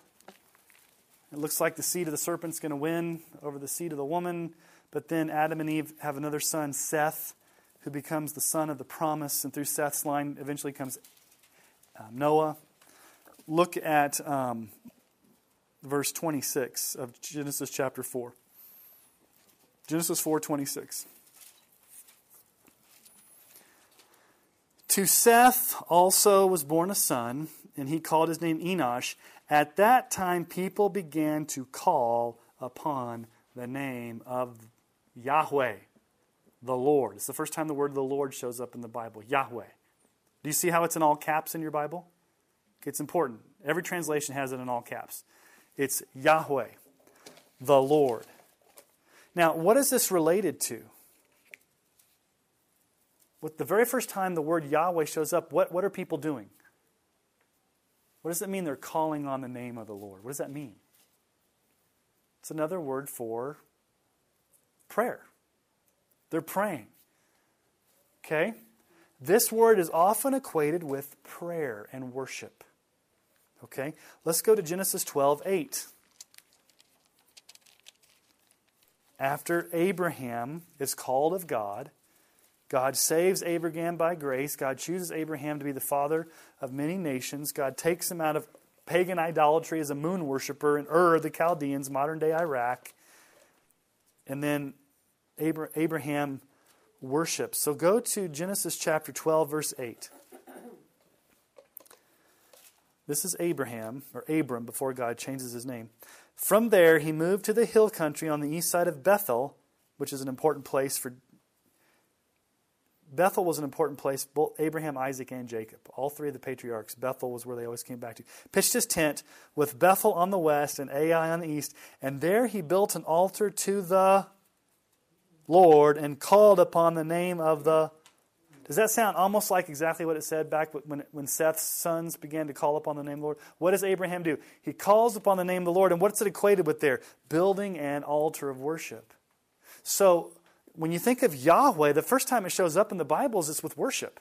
It looks like the seed of the serpent's going to win over the seed of the woman. But then Adam and Eve have another son, Seth, who becomes the son of the promise. And through Seth's line eventually comes uh, Noah. Look at um, verse 26 of Genesis chapter 4. Genesis 4:26. To Seth also was born a son, and he called his name Enosh. At that time, people began to call upon the name of Yahweh, the Lord. It's the first time the word the Lord shows up in the Bible, Yahweh. Do you see how it's in all caps in your Bible? It's important. Every translation has it in all caps. It's Yahweh, the Lord. Now, what is this related to? With the very first time the word Yahweh shows up, what, what are people doing? What does it mean they're calling on the name of the Lord? What does that mean? It's another word for prayer. They're praying. Okay? This word is often equated with prayer and worship. Okay? Let's go to Genesis 12 8. After Abraham is called of God, God saves Abraham by grace. God chooses Abraham to be the father of many nations. God takes him out of pagan idolatry as a moon worshiper in Ur, the Chaldeans, modern day Iraq. And then Abraham worships. So go to Genesis chapter 12, verse 8. This is Abraham, or Abram, before God changes his name. From there, he moved to the hill country on the east side of Bethel, which is an important place for Bethel was an important place, both Abraham, Isaac, and Jacob. All three of the patriarchs, Bethel was where they always came back to. Pitched his tent with Bethel on the west and Ai on the east, and there he built an altar to the Lord and called upon the name of the. Does that sound almost like exactly what it said back when, when Seth's sons began to call upon the name of the Lord? What does Abraham do? He calls upon the name of the Lord, and what's it equated with there? Building an altar of worship. So when you think of Yahweh, the first time it shows up in the Bibles, it's with worship.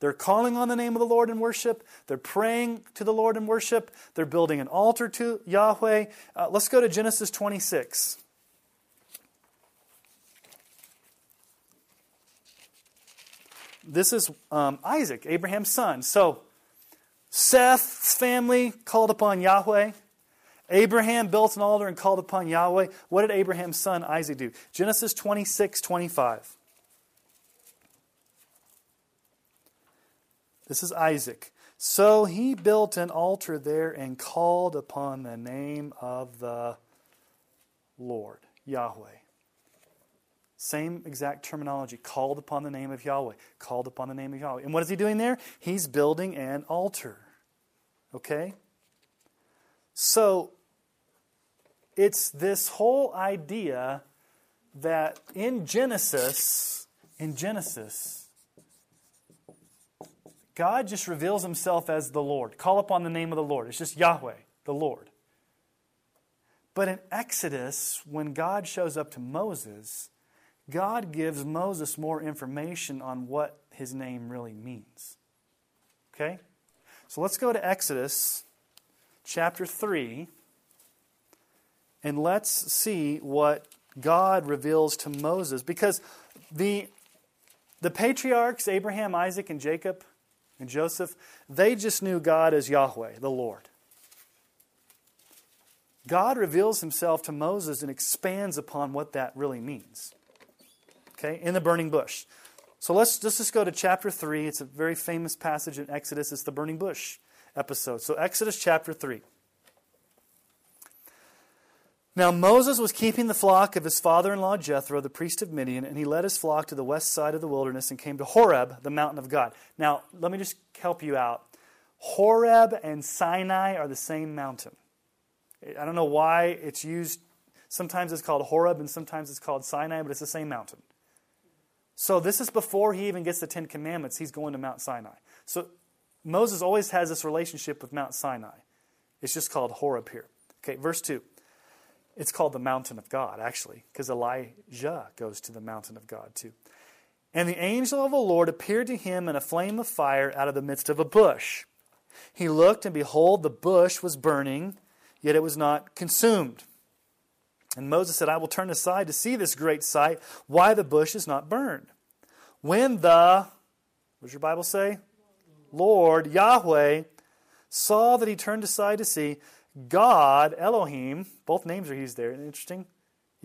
They're calling on the name of the Lord in worship. They're praying to the Lord in worship. They're building an altar to Yahweh. Uh, let's go to Genesis 26. This is um, Isaac, Abraham's son. So, Seth's family called upon Yahweh. Abraham built an altar and called upon Yahweh. What did Abraham's son Isaac do? Genesis 26 25. This is Isaac. So he built an altar there and called upon the name of the Lord, Yahweh. Same exact terminology. Called upon the name of Yahweh. Called upon the name of Yahweh. And what is he doing there? He's building an altar. Okay? So, it's this whole idea that in Genesis, in Genesis, God just reveals himself as the Lord. Call upon the name of the Lord. It's just Yahweh, the Lord. But in Exodus, when God shows up to Moses, God gives Moses more information on what his name really means. Okay? So let's go to Exodus chapter 3, and let's see what God reveals to Moses. Because the, the patriarchs, Abraham, Isaac, and Jacob, and Joseph, they just knew God as Yahweh, the Lord. God reveals himself to Moses and expands upon what that really means. Okay, in the burning bush. So let's, let's just go to chapter 3. It's a very famous passage in Exodus. It's the burning bush episode. So, Exodus chapter 3. Now Moses was keeping the flock of his father in law Jethro, the priest of Midian, and he led his flock to the west side of the wilderness and came to Horeb, the mountain of God. Now, let me just help you out. Horeb and Sinai are the same mountain. I don't know why it's used. Sometimes it's called Horeb and sometimes it's called Sinai, but it's the same mountain. So this is before he even gets the Ten Commandments. He's going to Mount Sinai. So Moses always has this relationship with Mount Sinai. It's just called Horeb here. Okay, verse 2. It's called the mountain of God, actually, because Elijah goes to the mountain of God too. And the angel of the Lord appeared to him in a flame of fire out of the midst of a bush. He looked, and behold, the bush was burning, yet it was not consumed. And Moses said, I will turn aside to see this great sight, why the bush is not burned. When the, what does your Bible say? Lord, Yahweh, saw that he turned aside to see, God, Elohim, both names are used there, interesting.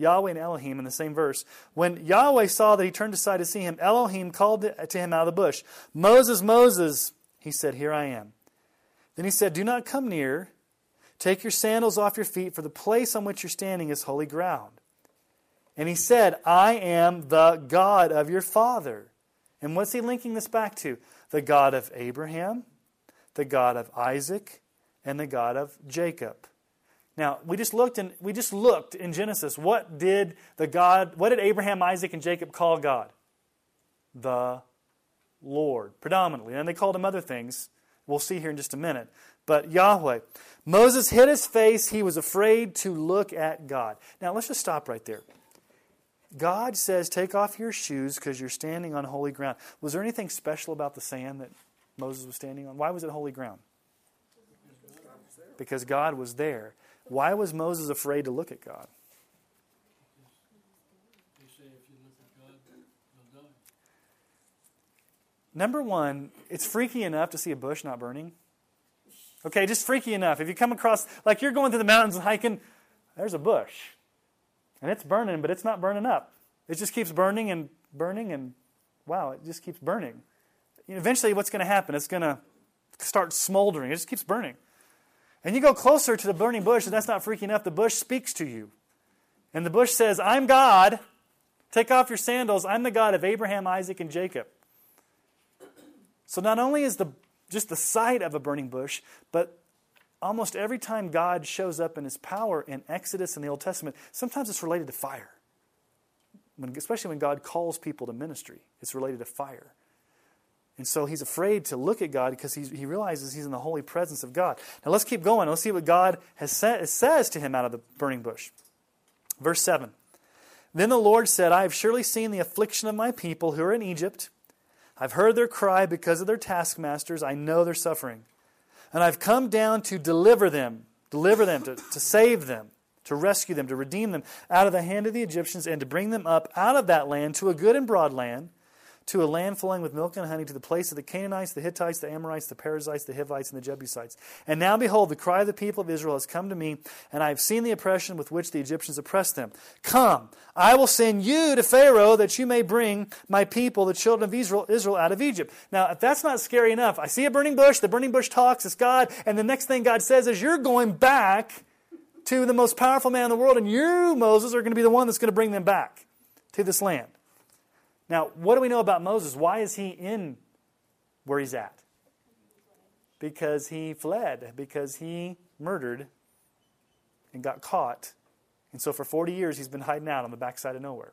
Yahweh and Elohim in the same verse. When Yahweh saw that he turned aside to see him, Elohim called to him out of the bush, Moses, Moses. He said, Here I am. Then he said, Do not come near. Take your sandals off your feet, for the place on which you're standing is holy ground. And he said, I am the God of your father. And what's he linking this back to? The God of Abraham, the God of Isaac, and the God of Jacob. Now, we just looked in, we just looked in Genesis. What did the God, what did Abraham, Isaac, and Jacob call God? The Lord, predominantly. And they called him other things. We'll see here in just a minute. But Yahweh. Moses hid his face. He was afraid to look at God. Now, let's just stop right there. God says, Take off your shoes because you're standing on holy ground. Was there anything special about the sand that Moses was standing on? Why was it holy ground? Because God was there. Why was Moses afraid to look at God? Number one, it's freaky enough to see a bush not burning. Okay, just freaky enough. If you come across, like you're going through the mountains and hiking, there's a bush. And it's burning, but it's not burning up. It just keeps burning and burning, and wow, it just keeps burning. Eventually, what's going to happen? It's going to start smoldering. It just keeps burning. And you go closer to the burning bush, and that's not freaky enough. The bush speaks to you. And the bush says, I'm God. Take off your sandals. I'm the God of Abraham, Isaac, and Jacob. So not only is the just the sight of a burning bush, but almost every time God shows up in his power in Exodus and the Old Testament, sometimes it's related to fire. When, especially when God calls people to ministry, it's related to fire. And so he's afraid to look at God because he realizes he's in the holy presence of God. Now let's keep going. Let's see what God has said, says to him out of the burning bush. Verse 7 Then the Lord said, I have surely seen the affliction of my people who are in Egypt I've heard their cry because of their taskmasters. I know their suffering. And I've come down to deliver them, deliver them, to, to save them, to rescue them, to redeem them out of the hand of the Egyptians, and to bring them up out of that land to a good and broad land to a land flowing with milk and honey, to the place of the Canaanites, the Hittites, the Amorites, the Perizzites, the Hivites, and the Jebusites. And now, behold, the cry of the people of Israel has come to me, and I have seen the oppression with which the Egyptians oppressed them. Come, I will send you to Pharaoh that you may bring my people, the children of Israel, Israel out of Egypt. Now, if that's not scary enough, I see a burning bush, the burning bush talks, it's God, and the next thing God says is, You're going back to the most powerful man in the world, and you, Moses, are going to be the one that's going to bring them back to this land. Now, what do we know about Moses? Why is he in where he's at? Because he fled, because he murdered and got caught. And so for 40 years, he's been hiding out on the backside of nowhere,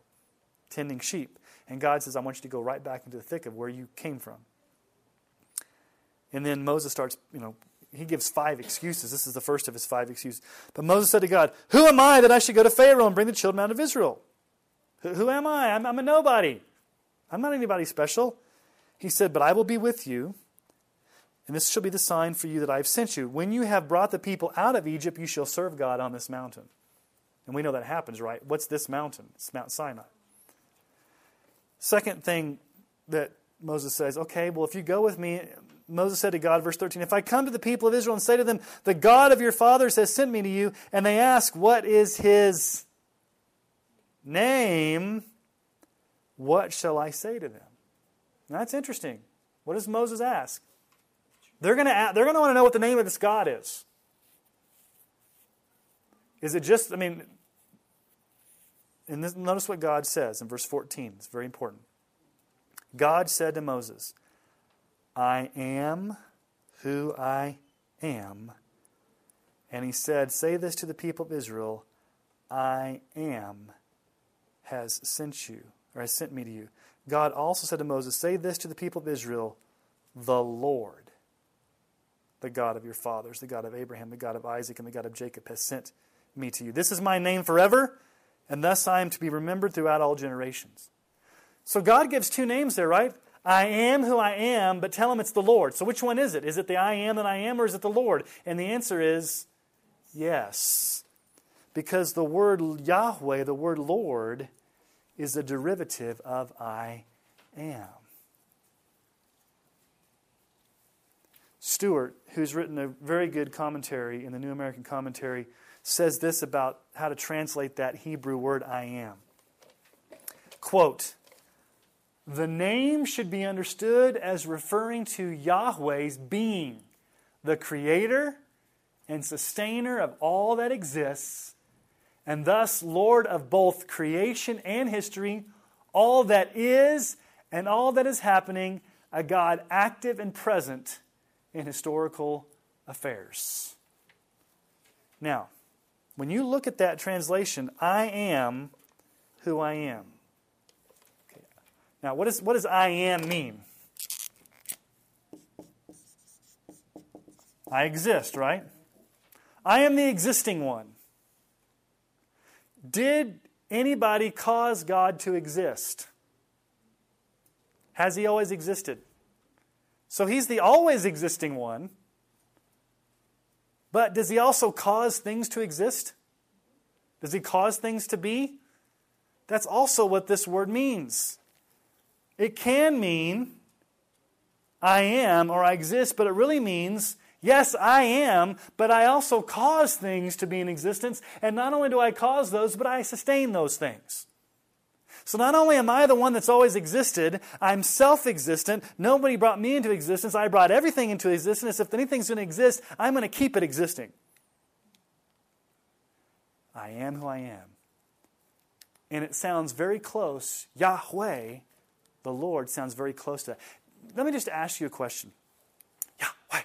tending sheep. And God says, I want you to go right back into the thick of where you came from. And then Moses starts, you know, he gives five excuses. This is the first of his five excuses. But Moses said to God, Who am I that I should go to Pharaoh and bring the children out of Israel? Who, who am I? I'm, I'm a nobody. I'm not anybody special. He said, But I will be with you, and this shall be the sign for you that I have sent you. When you have brought the people out of Egypt, you shall serve God on this mountain. And we know that happens, right? What's this mountain? It's Mount Sinai. Second thing that Moses says, okay, well, if you go with me, Moses said to God, verse 13, if I come to the people of Israel and say to them, the God of your fathers has sent me to you, and they ask, what is his name? What shall I say to them? Now, that's interesting. What does Moses ask? They're going to they're going to want to know what the name of this God is. Is it just, I mean, and this, notice what God says in verse 14. It's very important. God said to Moses, I am who I am. And he said, Say this to the people of Israel I am has sent you, or has sent me to you. God also said to Moses, Say this to the people of Israel The Lord, the God of your fathers, the God of Abraham, the God of Isaac, and the God of Jacob, has sent me to you. This is my name forever, and thus I am to be remembered throughout all generations. So God gives two names there, right? I am who I am, but tell him it's the Lord. So which one is it? Is it the I am that I am, or is it the Lord? And the answer is yes. Because the word Yahweh, the word Lord, is a derivative of I am. Stuart, who's written a very good commentary in the New American Commentary, says this about how to translate that Hebrew word I am. Quote, the name should be understood as referring to Yahweh's being, the creator and sustainer of all that exists, and thus Lord of both creation and history, all that is and all that is happening, a God active and present in historical affairs. Now, when you look at that translation, I am who I am. Okay. Now, what, is, what does I am mean? I exist, right? I am the existing one. Did anybody cause God to exist? Has he always existed? So he's the always existing one. But does he also cause things to exist? Does he cause things to be? That's also what this word means. It can mean I am or I exist, but it really means yes, I am, but I also cause things to be in existence. And not only do I cause those, but I sustain those things. So not only am I the one that's always existed, I'm self existent. Nobody brought me into existence. I brought everything into existence. If anything's going to exist, I'm going to keep it existing. I am who I am. And it sounds very close. Yahweh, the Lord, sounds very close to that. Let me just ask you a question Yahweh,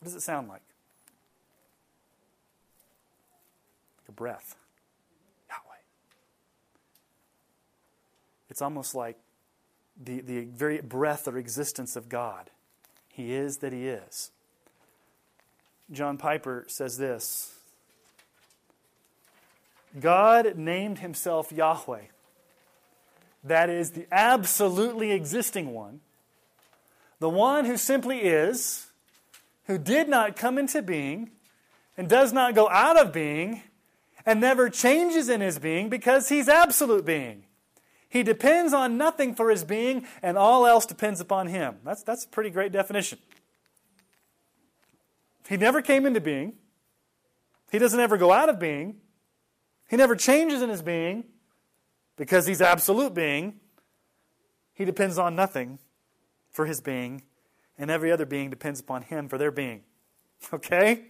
what does it sound like? A breath. Yahweh. It's almost like the, the very breath or existence of God. He is that He is. John Piper says this God named Himself Yahweh. That is the absolutely existing one, the one who simply is, who did not come into being and does not go out of being and never changes in his being because he's absolute being. He depends on nothing for his being, and all else depends upon him. That's, that's a pretty great definition. He never came into being. He doesn't ever go out of being. He never changes in his being because he's absolute being. He depends on nothing for his being, and every other being depends upon him for their being. Okay?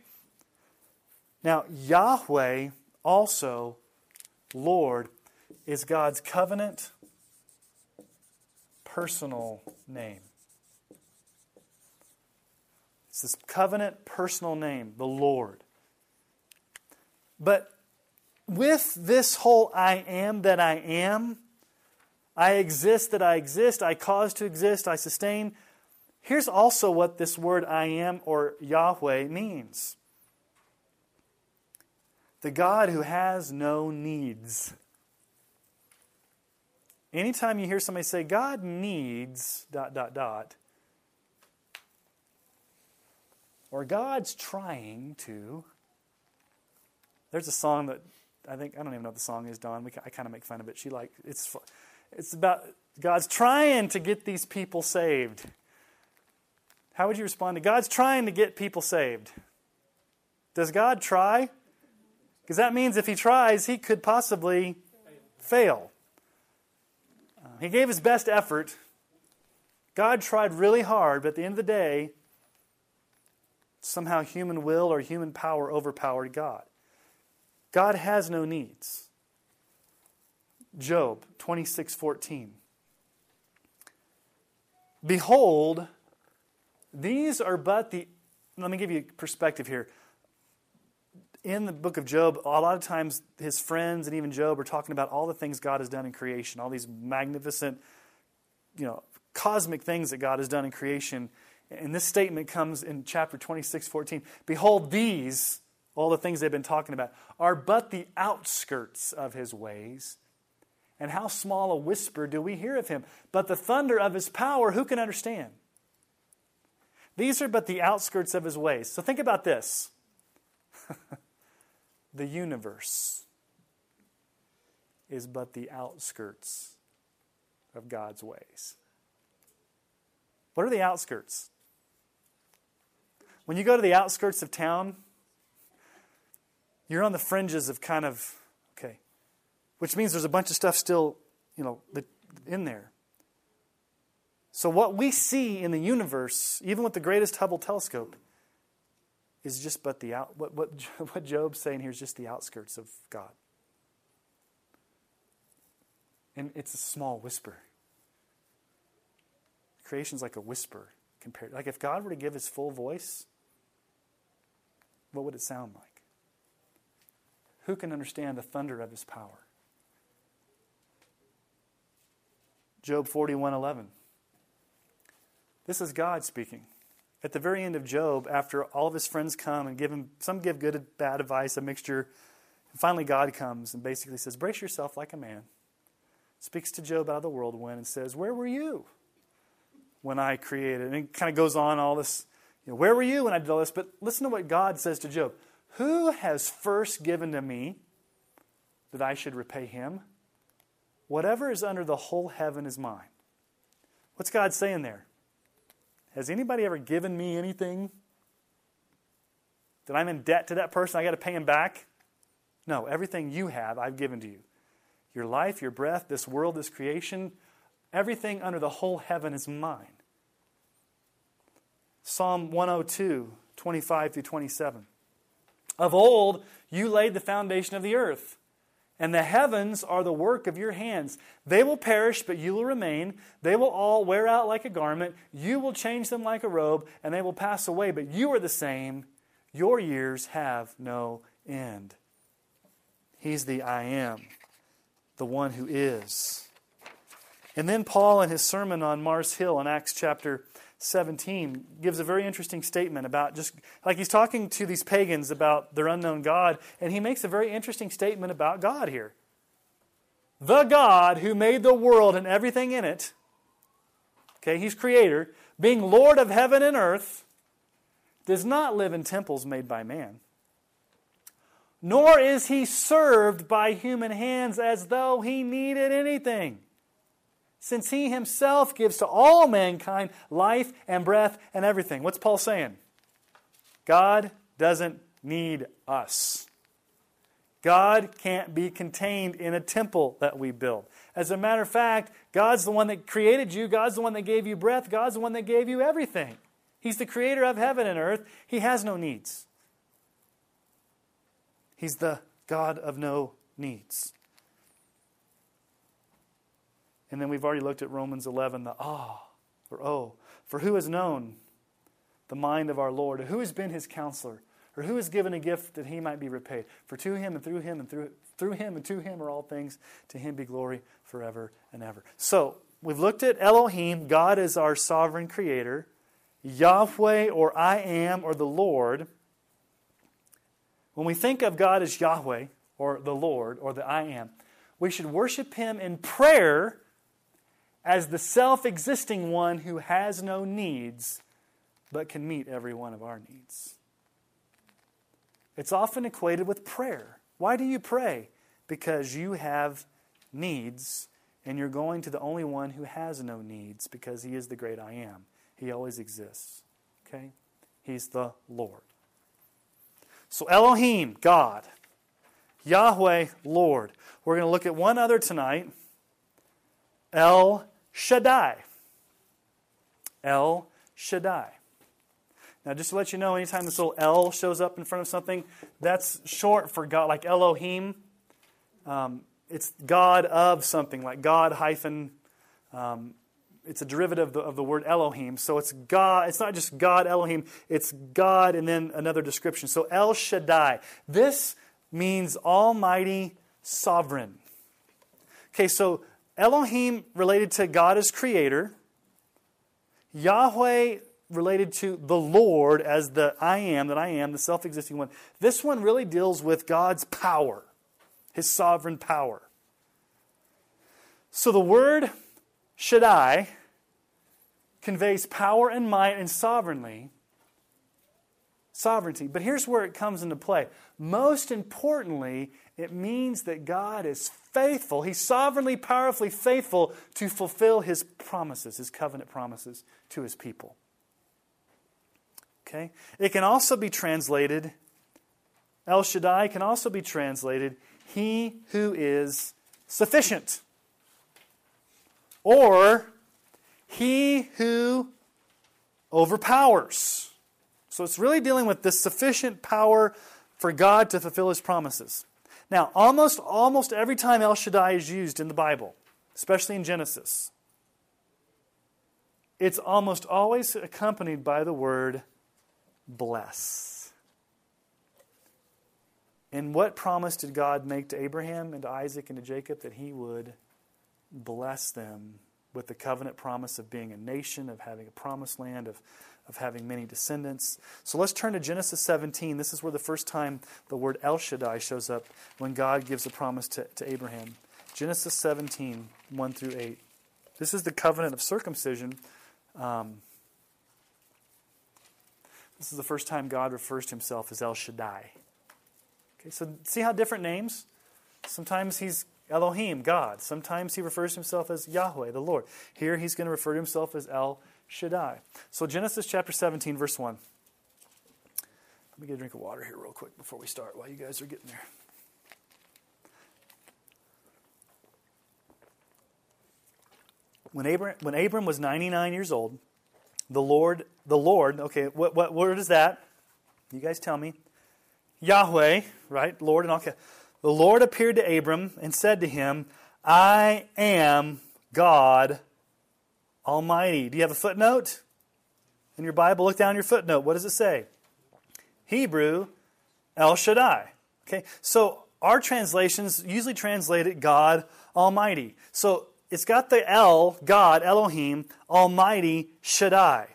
Now, Yahweh also, Lord, is God's covenant personal name. It's this covenant personal name, the Lord. But with this whole I am that I am, I exist that I exist, I cause to exist, I sustain. Here's also what this word I am or Yahweh means the God who has no needs. Anytime you hear somebody say, God needs dot, dot, dot, or God's trying to, there's a song that I think, I don't even know what the song is, Dawn. We, I kind of make fun of it. She like, it's, it's about God's trying to get these people saved. How would you respond to God's trying to get people saved? Does God try? Because that means if he tries, he could possibly fail. Uh, he gave his best effort. God tried really hard, but at the end of the day, somehow human will or human power overpowered God. God has no needs. Job 26 14. Behold, these are but the. Let me give you perspective here. In the book of Job, a lot of times his friends and even Job are talking about all the things God has done in creation, all these magnificent, you know, cosmic things that God has done in creation. And this statement comes in chapter 26, 14. Behold, these, all the things they've been talking about, are but the outskirts of his ways. And how small a whisper do we hear of him? But the thunder of his power, who can understand? These are but the outskirts of his ways. So think about this the universe is but the outskirts of God's ways. What are the outskirts? When you go to the outskirts of town, you're on the fringes of kind of, okay, which means there's a bunch of stuff still, you know, in there. So, what we see in the universe, even with the greatest Hubble telescope, is just but the out, what, what, what Job's saying here is just the outskirts of God. And it's a small whisper. Creation's like a whisper compared. Like if God were to give his full voice, what would it sound like? Who can understand the thunder of his power? Job 41:11. This is God speaking. At the very end of Job, after all of his friends come and give him some give good bad advice, a mixture, and finally God comes and basically says, "Brace yourself like a man." Speaks to Job out of the whirlwind and says, "Where were you when I created?" And it kind of goes on all this, you know, "Where were you when I did all this?" But listen to what God says to Job: "Who has first given to me that I should repay him?" Whatever is under the whole heaven is mine. What's God saying there? Has anybody ever given me anything that I'm in debt to that person? I got to pay him back? No, everything you have, I've given to you. Your life, your breath, this world, this creation, everything under the whole heaven is mine. Psalm 102, 25 through 27. Of old, you laid the foundation of the earth and the heavens are the work of your hands. They will perish, but you will remain. They will all wear out like a garment. You will change them like a robe, and they will pass away, but you are the same. Your years have no end. He's the I am, the one who is. And then Paul, in his sermon on Mars Hill in Acts chapter 17 gives a very interesting statement about just like he's talking to these pagans about their unknown God, and he makes a very interesting statement about God here. The God who made the world and everything in it, okay, he's creator, being Lord of heaven and earth, does not live in temples made by man. Nor is he served by human hands as though he needed anything since he himself gives to all mankind life and breath and everything. What's Paul saying? God doesn't need us. God can't be contained in a temple that we build. As a matter of fact, God's the one that created you, God's the one that gave you breath, God's the one that gave you everything. He's the creator of heaven and earth. He has no needs. He's the God of no needs. And then we've already looked at Romans 11, the ah, or oh. For who has known the mind of our Lord? Or who has been his counselor? Or who has given a gift that he might be repaid? For to him and through him and through, through him and to him are all things. To him be glory forever and ever. So, we've looked at Elohim. God is our sovereign creator. Yahweh or I am or the Lord. When we think of God as Yahweh or the Lord or the I am, we should worship him in prayer as the self existing one who has no needs but can meet every one of our needs. It's often equated with prayer. Why do you pray? Because you have needs and you're going to the only one who has no needs because he is the great I am. He always exists. Okay? He's the Lord. So Elohim, God. Yahweh, Lord. We're going to look at one other tonight. El Shaddai. El Shaddai. Now, just to let you know, anytime this little L shows up in front of something, that's short for God, like Elohim. Um, it's God of something, like God hyphen. Um, it's a derivative of the, of the word Elohim. So it's God. It's not just God Elohim. It's God and then another description. So El Shaddai. This means Almighty Sovereign. Okay, so Elohim related to God as Creator. Yahweh related to the Lord as the I am, that I am, the self existing one. This one really deals with God's power, his sovereign power. So the word Shaddai conveys power and might and sovereignly. Sovereignty. But here's where it comes into play. Most importantly, it means that God is faithful. He's sovereignly, powerfully faithful to fulfill his promises, his covenant promises to his people. Okay? It can also be translated, El Shaddai can also be translated, He who is sufficient. Or, He who overpowers. So it's really dealing with the sufficient power for God to fulfill His promises. Now, almost, almost every time El Shaddai is used in the Bible, especially in Genesis, it's almost always accompanied by the word bless. And what promise did God make to Abraham and to Isaac and to Jacob? That he would bless them with the covenant promise of being a nation, of having a promised land, of, of having many descendants. So let's turn to Genesis 17. This is where the first time the word El Shaddai shows up when God gives a promise to, to Abraham. Genesis 17, 1 through 8. This is the covenant of circumcision. Um, this is the first time God refers to himself as El Shaddai. Okay, so see how different names? Sometimes he's Elohim, God. Sometimes he refers to himself as Yahweh, the Lord. Here he's going to refer to himself as El Shaddai. So Genesis chapter 17, verse 1. Let me get a drink of water here real quick before we start while you guys are getting there. When Abram, when Abram was 99 years old, the Lord, the Lord, okay, what, what word is that? You guys tell me. Yahweh, right? Lord and all. Okay. The Lord appeared to Abram and said to him, I am God Almighty. Do you have a footnote? In your Bible, look down your footnote. What does it say? Hebrew, El Shaddai. Okay, so our translations usually translate it God Almighty. So it's got the El, God, Elohim, Almighty, Shaddai.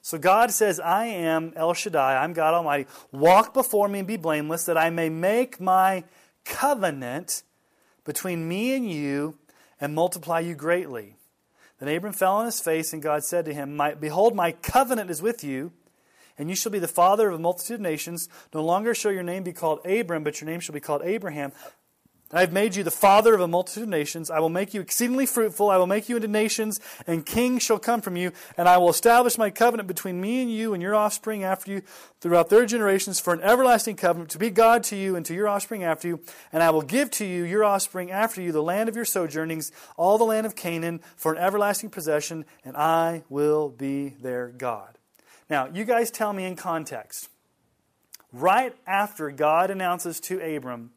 So God says, I am El Shaddai, I'm God Almighty. Walk before me and be blameless, that I may make my covenant between me and you and multiply you greatly. Then Abram fell on his face, and God said to him, Behold, my covenant is with you, and you shall be the father of a multitude of nations. No longer shall your name be called Abram, but your name shall be called Abraham. I have made you the father of a multitude of nations. I will make you exceedingly fruitful. I will make you into nations, and kings shall come from you. And I will establish my covenant between me and you and your offspring after you throughout their generations for an everlasting covenant to be God to you and to your offspring after you. And I will give to you, your offspring after you, the land of your sojournings, all the land of Canaan, for an everlasting possession, and I will be their God. Now, you guys tell me in context. Right after God announces to Abram,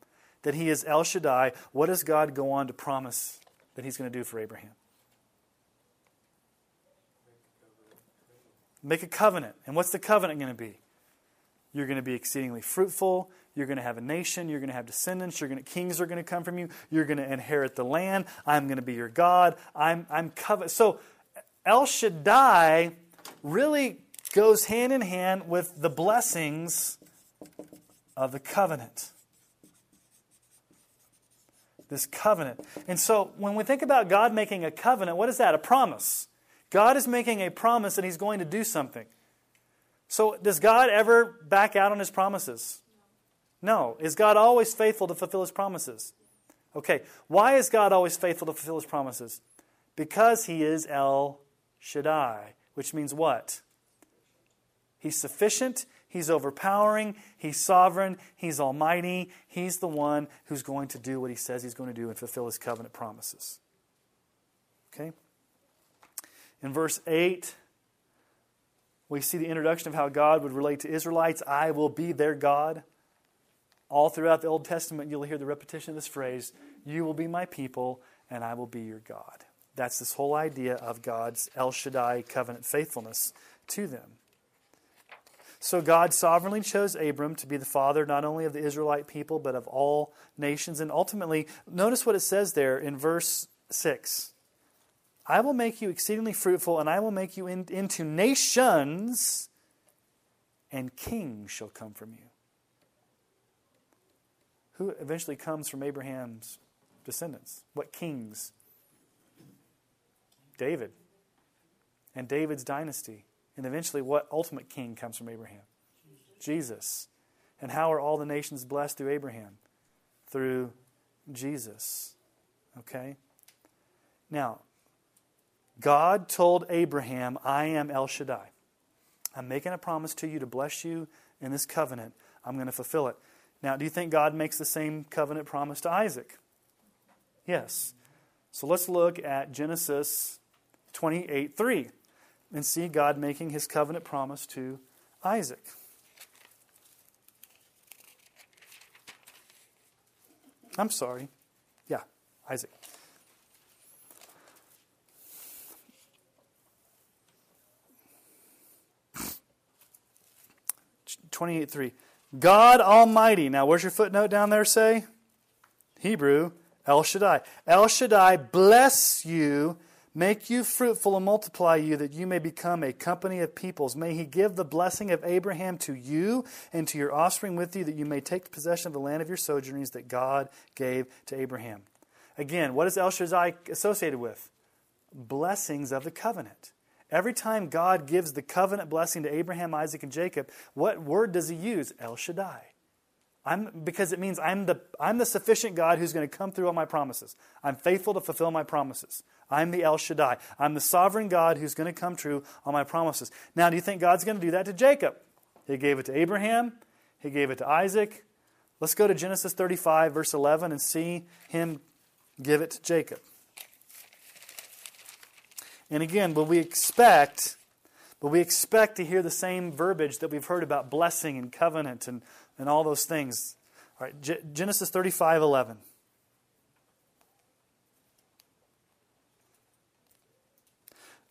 that he is El Shaddai, what does God go on to promise that he's going to do for Abraham? Make a covenant. And what's the covenant going to be? You're going to be exceedingly fruitful. You're going to have a nation. You're going to have descendants. You're going to, kings are going to come from you. You're going to inherit the land. I'm going to be your God. I'm, I'm covenant. So El Shaddai really goes hand in hand with the blessings of the covenant this covenant. And so when we think about God making a covenant, what is that? A promise. God is making a promise that He's going to do something. So does God ever back out on His promises? No. Is God always faithful to fulfill His promises? Okay. Why is God always faithful to fulfill His promises? Because He is El Shaddai, which means what? He's sufficient He's overpowering. He's sovereign. He's almighty. He's the one who's going to do what he says he's going to do and fulfill his covenant promises. Okay? In verse 8, we see the introduction of how God would relate to Israelites I will be their God. All throughout the Old Testament, you'll hear the repetition of this phrase You will be my people, and I will be your God. That's this whole idea of God's El Shaddai covenant faithfulness to them. So God sovereignly chose Abram to be the father not only of the Israelite people, but of all nations. And ultimately, notice what it says there in verse 6 I will make you exceedingly fruitful, and I will make you in, into nations, and kings shall come from you. Who eventually comes from Abraham's descendants? What kings? David. And David's dynasty. And eventually, what ultimate king comes from Abraham? Jesus. And how are all the nations blessed through Abraham? Through Jesus. Okay? Now, God told Abraham, I am El Shaddai. I'm making a promise to you to bless you in this covenant. I'm going to fulfill it. Now, do you think God makes the same covenant promise to Isaac? Yes. So let's look at Genesis 28 3 and see God making his covenant promise to Isaac. I'm sorry. Yeah, Isaac. Twenty-eight three. God Almighty. Now, where's your footnote down there say? Hebrew, El Shaddai. El Shaddai bless you make you fruitful and multiply you, that you may become a company of peoples. May he give the blessing of Abraham to you and to your offspring with you, that you may take possession of the land of your sojournings that God gave to Abraham. Again, what is El Shaddai associated with? Blessings of the covenant. Every time God gives the covenant blessing to Abraham, Isaac, and Jacob, what word does he use? El Shaddai. I'm, because it means I'm the, I'm the sufficient God who's going to come through all my promises. I'm faithful to fulfill my promises. I'm the El Shaddai. I'm the sovereign God who's going to come true on my promises. Now, do you think God's going to do that to Jacob? He gave it to Abraham, he gave it to Isaac. Let's go to Genesis 35, verse 11, and see him give it to Jacob. And again, will we expect, will we expect to hear the same verbiage that we've heard about blessing and covenant and and all those things. All right, G- Genesis 35 11.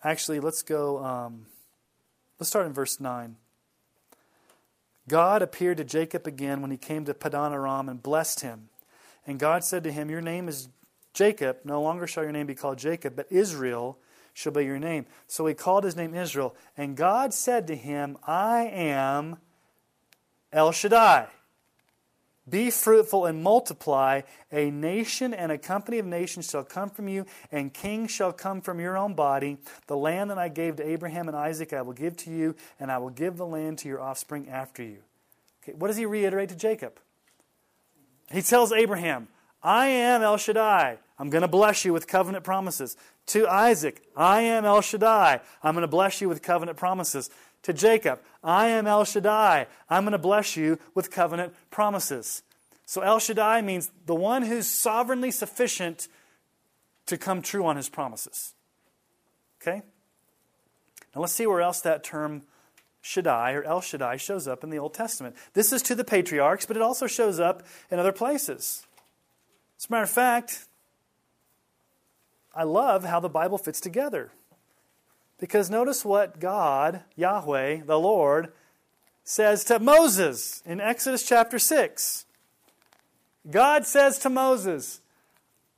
Actually, let's go, um, let's start in verse 9. God appeared to Jacob again when he came to Padan Aram and blessed him. And God said to him, Your name is Jacob. No longer shall your name be called Jacob, but Israel shall be your name. So he called his name Israel. And God said to him, I am El Shaddai. Be fruitful and multiply. A nation and a company of nations shall come from you, and kings shall come from your own body. The land that I gave to Abraham and Isaac I will give to you, and I will give the land to your offspring after you. Okay, what does he reiterate to Jacob? He tells Abraham, I am El Shaddai. I'm going to bless you with covenant promises. To Isaac, I am El Shaddai. I'm going to bless you with covenant promises to Jacob, I am El Shaddai. I'm going to bless you with covenant promises. So El Shaddai means the one who's sovereignly sufficient to come true on his promises. Okay? Now let's see where else that term Shaddai or El Shaddai shows up in the Old Testament. This is to the patriarchs, but it also shows up in other places. As a matter of fact, I love how the Bible fits together. Because notice what God, Yahweh, the Lord, says to Moses in Exodus chapter 6. God says to Moses,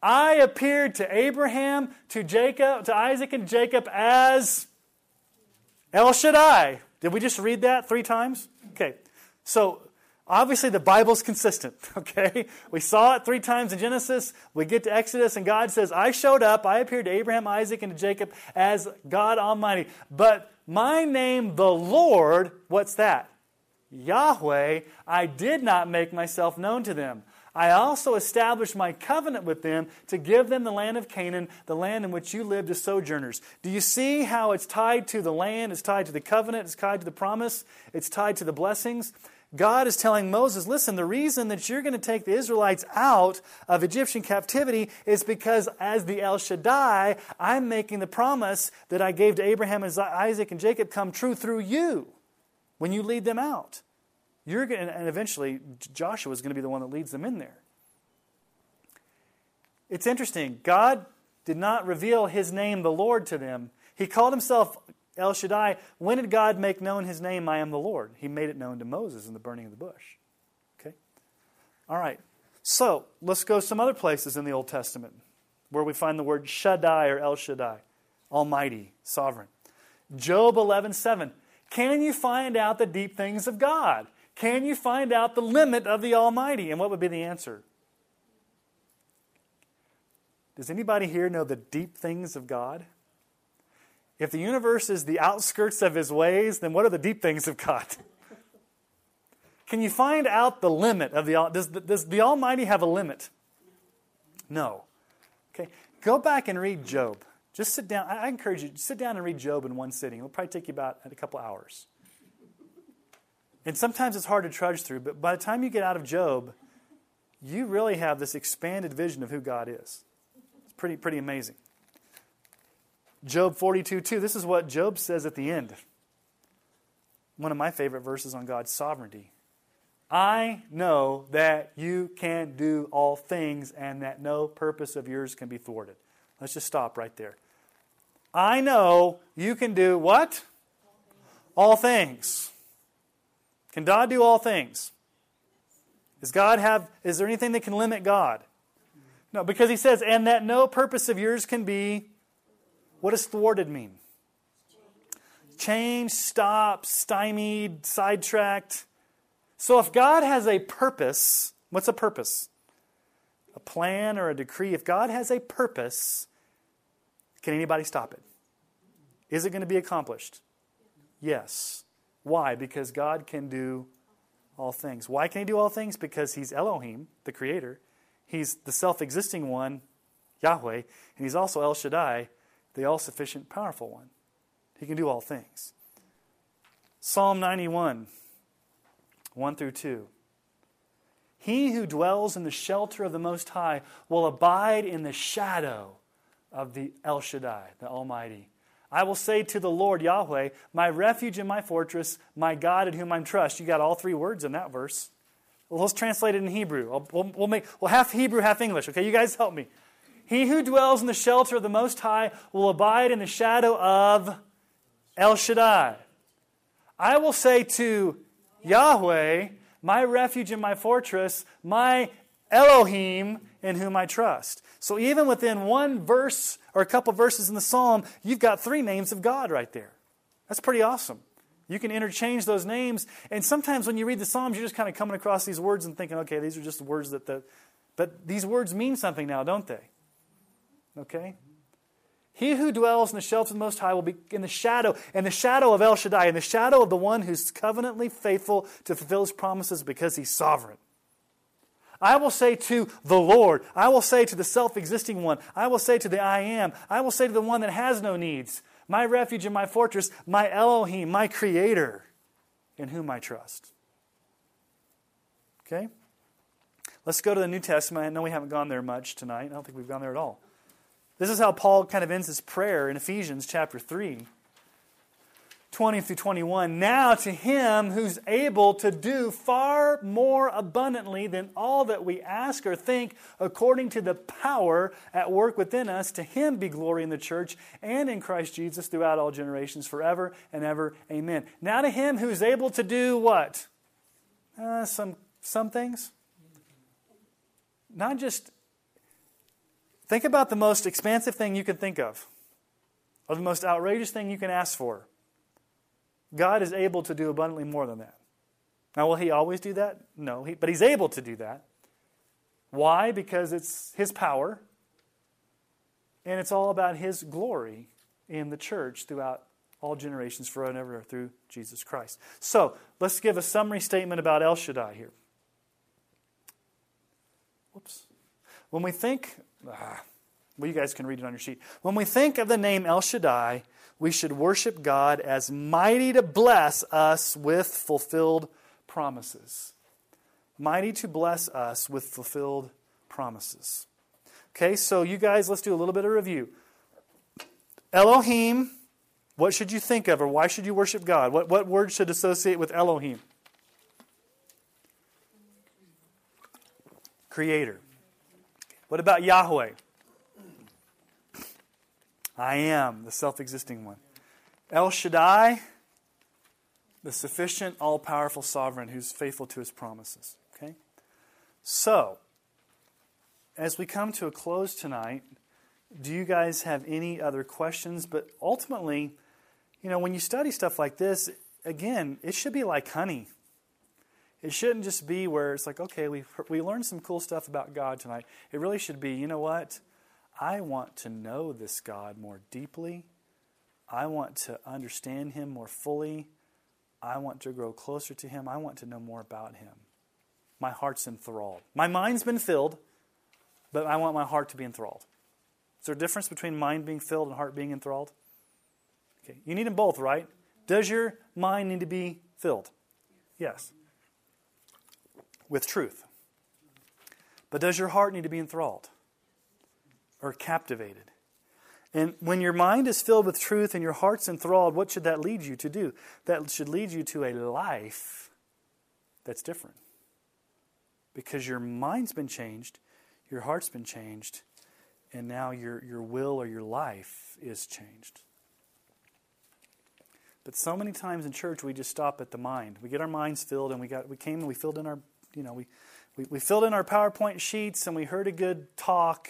I appeared to Abraham, to Jacob, to Isaac and Jacob as El Shaddai. Did we just read that three times? Okay. So Obviously, the Bible's consistent, okay? We saw it three times in Genesis. We get to Exodus, and God says, I showed up. I appeared to Abraham, Isaac, and to Jacob as God Almighty. But my name, the Lord, what's that? Yahweh, I did not make myself known to them. I also established my covenant with them to give them the land of Canaan, the land in which you lived as sojourners. Do you see how it's tied to the land, it's tied to the covenant, it's tied to the promise, it's tied to the blessings? God is telling Moses, listen, the reason that you're going to take the Israelites out of Egyptian captivity is because, as the El Shaddai, I'm making the promise that I gave to Abraham, and Isaac, and Jacob come true through you when you lead them out. You're going to, and eventually Joshua is going to be the one that leads them in there. It's interesting. God did not reveal his name, the Lord, to them. He called himself El Shaddai. When did God make known his name, I am the Lord? He made it known to Moses in the burning of the bush. Okay? All right. So, let's go some other places in the Old Testament where we find the word Shaddai or El Shaddai, Almighty, Sovereign. Job 11:7. Can you find out the deep things of God? Can you find out the limit of the Almighty? And what would be the answer? Does anybody here know the deep things of God? If the universe is the outskirts of his ways, then what are the deep things of God? Can you find out the limit of the does, does the Almighty have a limit? No. Okay. Go back and read Job. Just sit down. I encourage you, to sit down and read Job in one sitting. It'll probably take you about a couple hours. And sometimes it's hard to trudge through, but by the time you get out of Job, you really have this expanded vision of who God is. It's pretty, pretty amazing. Job 42 2. This is what Job says at the end. One of my favorite verses on God's sovereignty. I know that you can do all things and that no purpose of yours can be thwarted. Let's just stop right there. I know you can do what? All things. Can God do all things? Does God have is there anything that can limit God? No, because he says, and that no purpose of yours can be what does thwarted mean? Change, stop, stymied, sidetracked. So if God has a purpose, what's a purpose? A plan or a decree. If God has a purpose, can anybody stop it? Is it going to be accomplished? Yes. Why? Because God can do all things. Why can He do all things? Because He's Elohim, the Creator. He's the self existing one, Yahweh, and He's also El Shaddai, the all sufficient, powerful one. He can do all things. Psalm 91, 1 through 2. He who dwells in the shelter of the Most High will abide in the shadow of the El Shaddai, the Almighty. I will say to the Lord Yahweh, my refuge and my fortress, my God in whom I trust. You got all three words in that verse. Well, let's translate it in Hebrew. We'll, we'll make well half Hebrew, half English. Okay, you guys help me. He who dwells in the shelter of the Most High will abide in the shadow of El Shaddai. I will say to Yahweh, my refuge and my fortress, my Elohim in whom I trust. So even within one verse or a couple verses in the psalm, you've got three names of God right there. That's pretty awesome. You can interchange those names, and sometimes when you read the Psalms, you're just kind of coming across these words and thinking, okay, these are just words that the. But these words mean something now, don't they? Okay? He who dwells in the shelter of the Most High will be in the shadow, in the shadow of El Shaddai, in the shadow of the one who's covenantly faithful to fulfill his promises because he's sovereign. I will say to the Lord, I will say to the self existing one, I will say to the I am, I will say to the one that has no needs, my refuge and my fortress, my Elohim, my creator, in whom I trust. Okay? Let's go to the New Testament. I know we haven't gone there much tonight. I don't think we've gone there at all. This is how Paul kind of ends his prayer in Ephesians chapter 3. 20 through 21. Now to him who's able to do far more abundantly than all that we ask or think, according to the power at work within us, to him be glory in the church and in Christ Jesus throughout all generations, forever and ever. Amen. Now to him who's able to do what? Uh, some, some things. Not just Think about the most expansive thing you can think of, or the most outrageous thing you can ask for. God is able to do abundantly more than that. Now, will He always do that? No, he, but He's able to do that. Why? Because it's His power, and it's all about His glory in the church throughout all generations, forever and ever, through Jesus Christ. So, let's give a summary statement about El Shaddai here. Whoops. When we think ah, well, you guys can read it on your sheet. When we think of the name El Shaddai, we should worship God as mighty to bless us with fulfilled promises. Mighty to bless us with fulfilled promises. Okay, so you guys, let's do a little bit of review. Elohim, what should you think of, or why should you worship God? What, what word should associate with Elohim? Creator. What about Yahweh? I am, the self existing one. El Shaddai, the sufficient, all powerful sovereign who's faithful to his promises. Okay? So, as we come to a close tonight, do you guys have any other questions? But ultimately, you know, when you study stuff like this, again, it should be like honey. It shouldn't just be where it's like, okay, we we learned some cool stuff about God tonight. It really should be, you know what? I want to know this God more deeply. I want to understand him more fully. I want to grow closer to him. I want to know more about him. My heart's enthralled. My mind's been filled, but I want my heart to be enthralled. Is there a difference between mind being filled and heart being enthralled? Okay, you need them both, right? Does your mind need to be filled? Yes. With truth. But does your heart need to be enthralled or captivated? And when your mind is filled with truth and your heart's enthralled, what should that lead you to do? That should lead you to a life that's different. Because your mind's been changed, your heart's been changed, and now your, your will or your life is changed. But so many times in church we just stop at the mind. We get our minds filled and we got we came and we filled in our you know, we, we, we filled in our PowerPoint sheets and we heard a good talk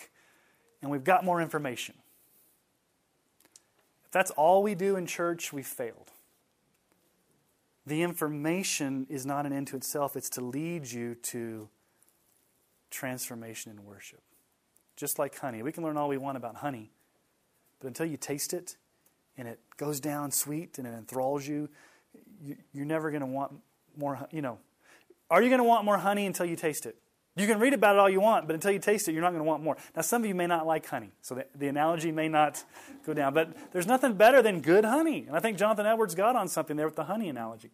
and we've got more information. If that's all we do in church, we've failed. The information is not an end to itself, it's to lead you to transformation in worship. Just like honey. We can learn all we want about honey, but until you taste it and it goes down sweet and it enthralls you, you're never going to want more, you know. Are you going to want more honey until you taste it? You can read about it all you want, but until you taste it, you're not going to want more. Now, some of you may not like honey, so the, the, analogy may not go down, but there's nothing better than good honey. And I think Jonathan Edwards got on something there with the honey analogy.